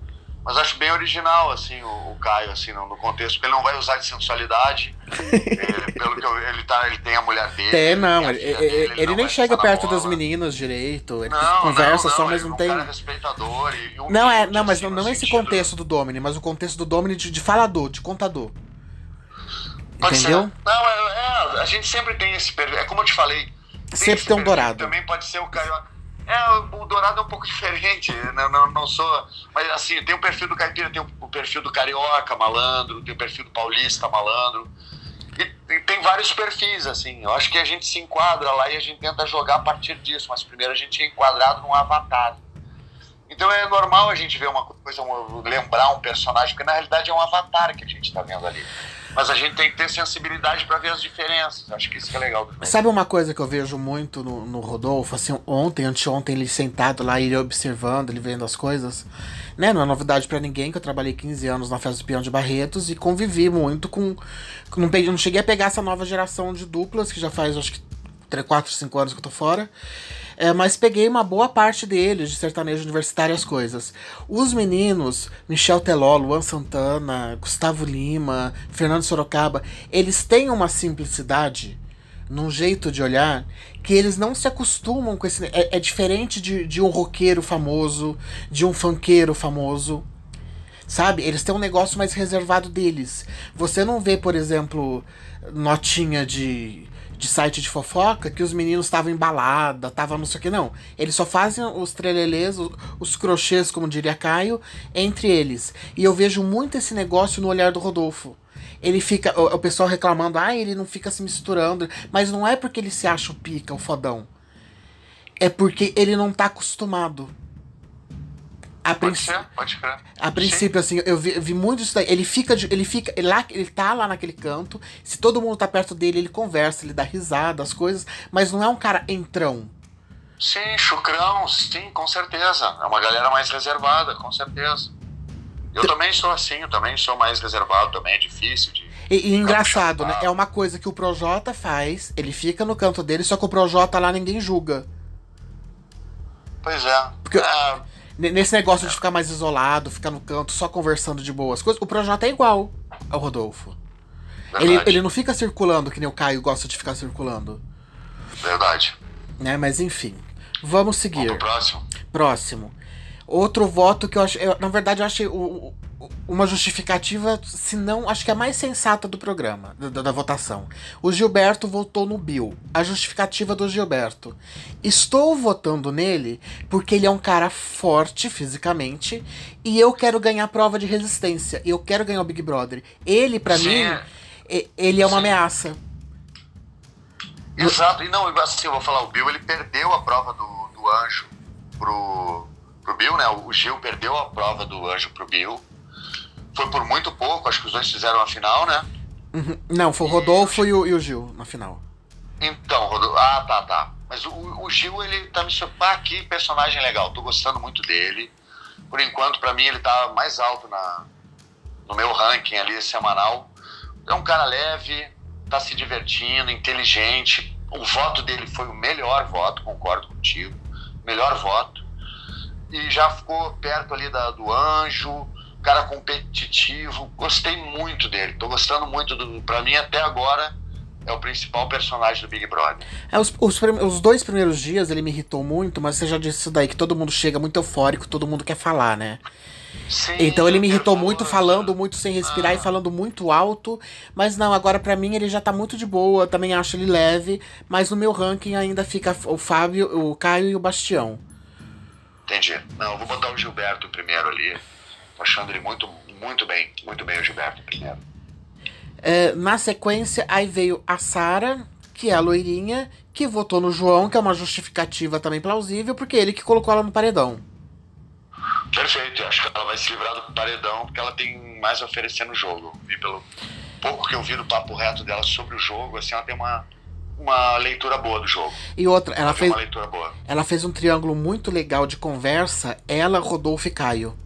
mas acho bem original, assim, o, o Caio, assim, no, no, contexto, porque ele não vai usar de sensualidade. ele, [laughs] pelo que eu, ele, tá, ele tem a mulher dele. Tem, não, ele, dele, ele, ele, ele nem chega perto das meninas direito. Ele não, conversa não, não, só, mas não é tem. Um respeitador e, e não, é, não, mas assim, não, não esse contexto do Domini, mas o contexto do Domini de, de falador, de contador. Pode Entendeu? Ser. Não, é, é, a gente sempre tem esse. É como eu te falei. Sempre tem um dourado. Também pode ser o carioca é, o Dourado é um pouco diferente, não, não, não sou. Mas assim, tem o perfil do caipira, tem o perfil do carioca malandro, tem o perfil do paulista malandro. E, e, tem vários perfis, assim. Eu acho que a gente se enquadra lá e a gente tenta jogar a partir disso, mas primeiro a gente é enquadrado num avatar. Então é normal a gente ver uma coisa, lembrar um personagem, porque na realidade é um avatar que a gente está vendo ali. Mas a gente tem que ter sensibilidade para ver as diferenças. Acho que isso que é legal. Sabe uma coisa que eu vejo muito no, no Rodolfo? Assim, ontem, anteontem, ele sentado lá, ele observando, ele vendo as coisas. Né? Não é novidade para ninguém que eu trabalhei 15 anos na Festa do Peão de Barretos e convivi muito com. Não, peguei, não cheguei a pegar essa nova geração de duplas, que já faz acho que 3, 4, 5 anos que eu tô fora. É, mas peguei uma boa parte deles, de sertanejo universitário as coisas. Os meninos, Michel Teló, Luan Santana, Gustavo Lima, Fernando Sorocaba, eles têm uma simplicidade num jeito de olhar que eles não se acostumam com esse. É, é diferente de, de um roqueiro famoso, de um funkeiro famoso. Sabe? Eles têm um negócio mais reservado deles. Você não vê, por exemplo, notinha de de site de fofoca que os meninos estavam em balada, estavam não sei o que, não. Eles só fazem os trelelês, os, os crochês, como diria Caio, entre eles. E eu vejo muito esse negócio no olhar do Rodolfo. Ele fica, o, o pessoal reclamando, ah, ele não fica se misturando. Mas não é porque ele se acha o pica, o fodão. É porque ele não tá acostumado. A pode ser, pode crer. A princípio, Sim. assim, eu vi, eu vi, muito isso daí. Ele fica, ele fica, ele, lá, ele tá lá naquele canto. Se todo mundo tá perto dele, ele conversa, ele dá risada, as coisas. Mas não é um cara entrão. Sim, chucrão, sim, com certeza. É uma galera mais reservada, com certeza. Eu também sou assim, eu também sou mais reservado, também é difícil de E, e engraçado, né? É uma coisa que o Projota faz, ele fica no canto dele, só que o Projota lá ninguém julga. Pois é. Porque é. Nesse negócio de ficar mais isolado, ficar no canto, só conversando de boas coisas, o Projota é igual ao Rodolfo. Ele, ele não fica circulando que nem o Caio gosta de ficar circulando. Verdade. Né? Mas enfim. Vamos seguir. Pro próximo. Próximo. Outro voto que eu acho. Eu, na verdade, eu achei o, uma justificativa, se não, acho que é a mais sensata do programa, da, da, votação. O Gilberto votou no Bill. A justificativa do Gilberto. Estou votando nele porque ele é um cara forte fisicamente e eu quero ganhar prova de resistência. Eu quero ganhar o Big Brother. Ele, para mim, ele é uma Sim. ameaça. Exato, e não, assim, eu vou falar, o Bill ele perdeu a prova do, do anjo pro pro Bill, né? O Gil perdeu a prova do Anjo pro Bill. Foi por muito pouco, acho que os dois fizeram a final, né? Uhum. Não, foi o Rodolfo e, o, e o Gil na final. Então, Rodolfo. Ah, tá, tá. Mas o, o Gil, ele tá me surpreendendo. Ah, que personagem legal, tô gostando muito dele. Por enquanto, para mim, ele tá mais alto na, no meu ranking ali semanal. É um cara leve, tá se divertindo, inteligente. O voto dele foi o melhor voto, concordo contigo. Melhor voto e já ficou perto ali da, do Anjo, cara competitivo. Gostei muito dele, tô gostando muito do. Pra mim, até agora, é o principal personagem do Big Brother. É, os, os, os, dois primeiros dias ele me irritou muito, mas você já disse isso daí, que todo mundo chega muito eufórico, todo mundo quer falar, né? Sim, então ele me irritou muito, falando muito sem respirar ah. e falando muito alto. Mas não, agora para mim ele já tá muito de boa, também acho ele leve. Mas no meu ranking ainda fica o Fábio, o Caio e o Bastião. Entendi. Não, eu vou botar o Gilberto primeiro ali. Achando ele muito, muito bem. Muito bem o Gilberto primeiro. É, na sequência, aí veio a Sara, que é a loirinha, que votou no João, que é uma justificativa também plausível, porque ele que colocou ela no paredão. Perfeito, acho que ela vai se livrar do paredão, porque ela tem mais a oferecer no jogo. Vi pelo pouco que eu vi do papo reto dela sobre o jogo, assim, ela tem uma uma leitura boa do jogo. E outra, ela fez uma leitura boa. Ela fez um triângulo muito legal de conversa, ela, Rodolfo e Caio.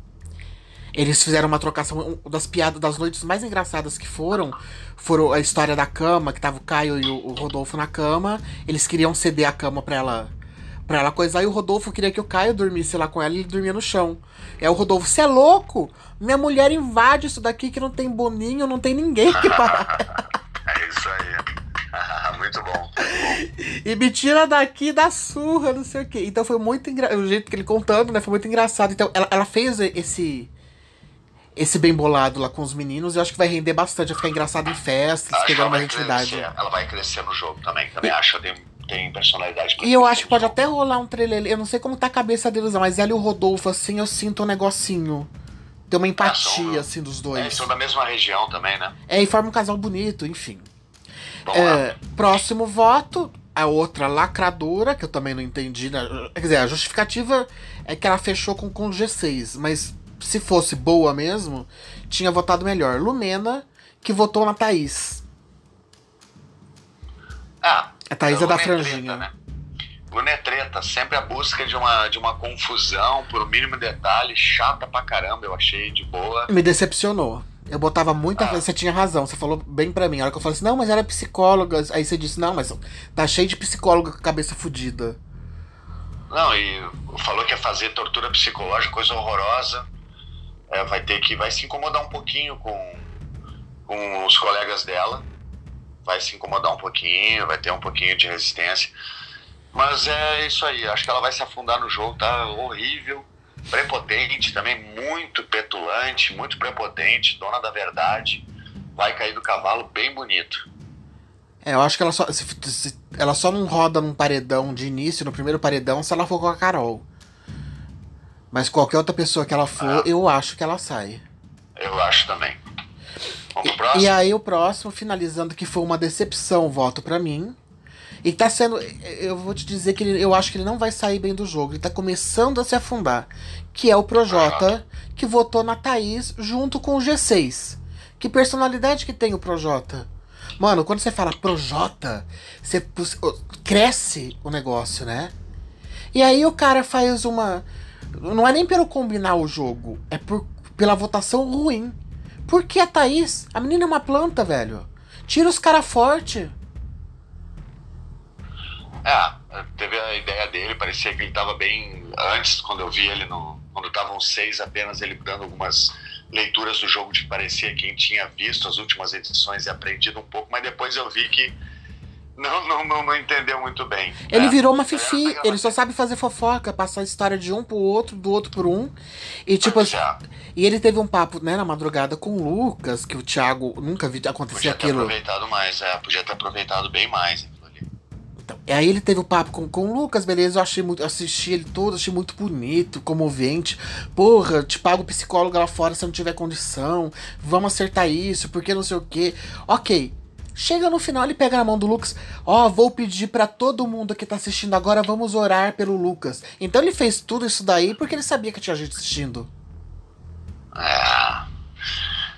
Eles fizeram uma trocação das piadas das noites mais engraçadas que foram, foram a história da cama, que tava o Caio e o, Rodolfo na cama. Eles queriam ceder a cama para ela para ela coisar e o Rodolfo queria que o Caio dormisse lá com ela e ele dormia no chão. É o Rodolfo, você é louco? Minha mulher invade isso daqui que não tem boninho, não tem ninguém que [laughs] é isso aí. [laughs] muito bom. E me tira daqui da surra, não sei o quê. Então foi muito engraçado. O jeito que ele contando, né? Foi muito engraçado. Então ela, ela fez esse. Esse bem bolado lá com os meninos, eu acho que vai render bastante, vai ficar engraçado em festas, pegando uma identidade. Ela vai crescer no jogo também, também e... acho que tem, tem personalidade. E eu acho que pode até rolar um trailer, eu não sei como tá a cabeça deles, mas ela e o Rodolfo, assim, eu sinto um negocinho. Tem uma empatia, é, assim, dos dois. É, são da mesma região também, né? É, e forma um casal bonito, enfim. É, próximo voto, a outra lacradora, que eu também não entendi. Né? Quer dizer, a justificativa é que ela fechou com, com G6, mas se fosse boa mesmo, tinha votado melhor. Lumena, que votou na Thaís. Ah, a Thaís é da franjinha. Né? Luna é treta, sempre a busca de uma, de uma confusão por o mínimo detalhe, chata pra caramba, eu achei de boa. Me decepcionou. Eu botava muita. Ah. Você tinha razão, você falou bem pra mim. A hora que eu falei assim, não, mas ela é psicóloga. Aí você disse, não, mas tá cheio de psicóloga com a cabeça fodida. Não, e falou que ia fazer tortura psicológica, coisa horrorosa. É, vai ter que. Vai se incomodar um pouquinho com, com os colegas dela. Vai se incomodar um pouquinho, vai ter um pouquinho de resistência. Mas é isso aí, acho que ela vai se afundar no jogo, tá horrível prepotente também, muito petulante, muito prepotente, dona da verdade. Vai cair do cavalo bem bonito. É, eu acho que ela só, se, se, ela só não roda num paredão de início, no primeiro paredão, se ela for com a Carol. Mas qualquer outra pessoa que ela for, ah. eu acho que ela sai. Eu acho também. Vamos pro próximo? E aí o próximo, finalizando que foi uma decepção o voto para mim. E tá sendo. Eu vou te dizer que ele, eu acho que ele não vai sair bem do jogo. Ele tá começando a se afundar. Que é o Projota, que votou na Thaís junto com o G6. Que personalidade que tem o Projota? Mano, quando você fala Projota, você cresce o negócio, né? E aí o cara faz uma. Não é nem pelo combinar o jogo, é por, pela votação ruim. Por que a Thaís? A menina é uma planta, velho. Tira os caras forte. É, teve a ideia dele, parecia que ele tava bem. Antes, quando eu vi ele no. Quando estavam seis apenas, ele dando algumas leituras do jogo de parecia quem tinha visto as últimas edições e aprendido um pouco, mas depois eu vi que não, não, não, não entendeu muito bem. Ele é. virou uma fifi, ele só sabe fazer fofoca, passar a história de um pro outro, do outro por um. E tipo assim. E ele teve um papo, né, na madrugada com o Lucas, que o Thiago nunca viu acontecer podia aquilo. Podia ter aproveitado mais, é, podia ter aproveitado bem mais. Então, e aí ele teve o papo com, com o Lucas, beleza, eu achei muito, assisti ele todo, achei muito bonito, comovente. Porra, te pago psicólogo lá fora se não tiver condição. Vamos acertar isso, porque não sei o quê. Ok, Chega no final, ele pega na mão do Lucas. Ó, oh, vou pedir para todo mundo que tá assistindo agora, vamos orar pelo Lucas. Então ele fez tudo isso daí porque ele sabia que tinha gente assistindo. É.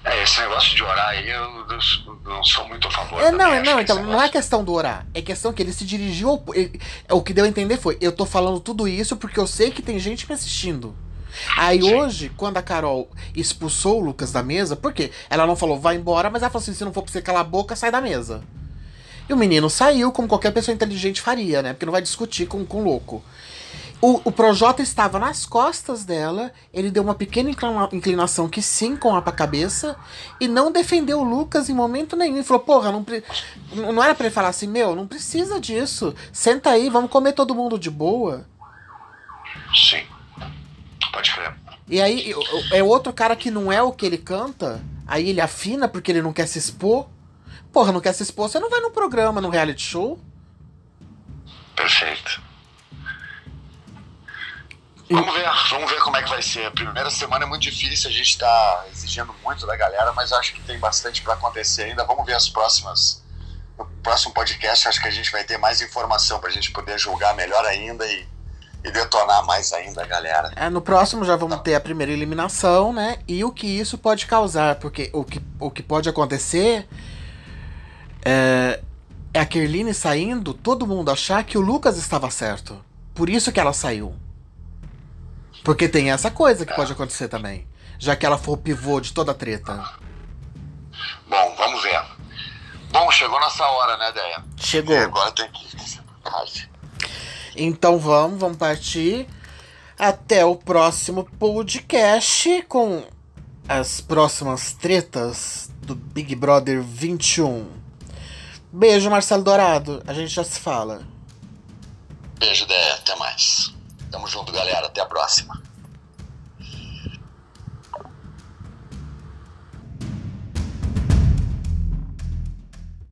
É, esse negócio de orar aí eu, eu não sou muito a favor. É, não, não, então não é questão do orar. É questão que ele se dirigiu ao. Ele, o que deu a entender foi: eu tô falando tudo isso porque eu sei que tem gente me assistindo. Aí hoje, quando a Carol expulsou o Lucas da mesa, por quê? Ela não falou, vai embora, mas ela falou assim: se não for pra você calar a boca, sai da mesa. E o menino saiu, como qualquer pessoa inteligente faria, né? Porque não vai discutir com, com louco. O, o Projota estava nas costas dela, ele deu uma pequena inclinação que sim com a cabeça e não defendeu o Lucas em momento nenhum. E falou: Porra, não, não era pra ele falar assim: Meu, não precisa disso. Senta aí, vamos comer todo mundo de boa. Sim. Pode crer. E aí, é outro cara que não é o que ele canta, aí ele afina porque ele não quer se expor. Porra, não quer se expor, você não vai no programa, no reality show. Perfeito. Vamos ver, vamos ver como é que vai ser. A primeira semana é muito difícil, a gente tá exigindo muito da galera, mas acho que tem bastante para acontecer ainda. Vamos ver as próximas. No próximo podcast, acho que a gente vai ter mais informação pra gente poder julgar melhor ainda e e detonar mais ainda a galera. É, no próximo já vamos ter a primeira eliminação, né? E o que isso pode causar, porque o que, o que pode acontecer é, é a Kerline saindo, todo mundo achar que o Lucas estava certo. Por isso que ela saiu. Porque tem essa coisa que é. pode acontecer também. Já que ela for o pivô de toda a treta. Bom, vamos ver. Bom, chegou nossa hora, né, Deia? Chegou. E agora tem que. Então vamos, vamos partir. Até o próximo podcast com as próximas tretas do Big Brother 21. Beijo, Marcelo Dourado. A gente já se fala. Beijo, Dé. Até mais. Tamo junto, galera. Até a próxima.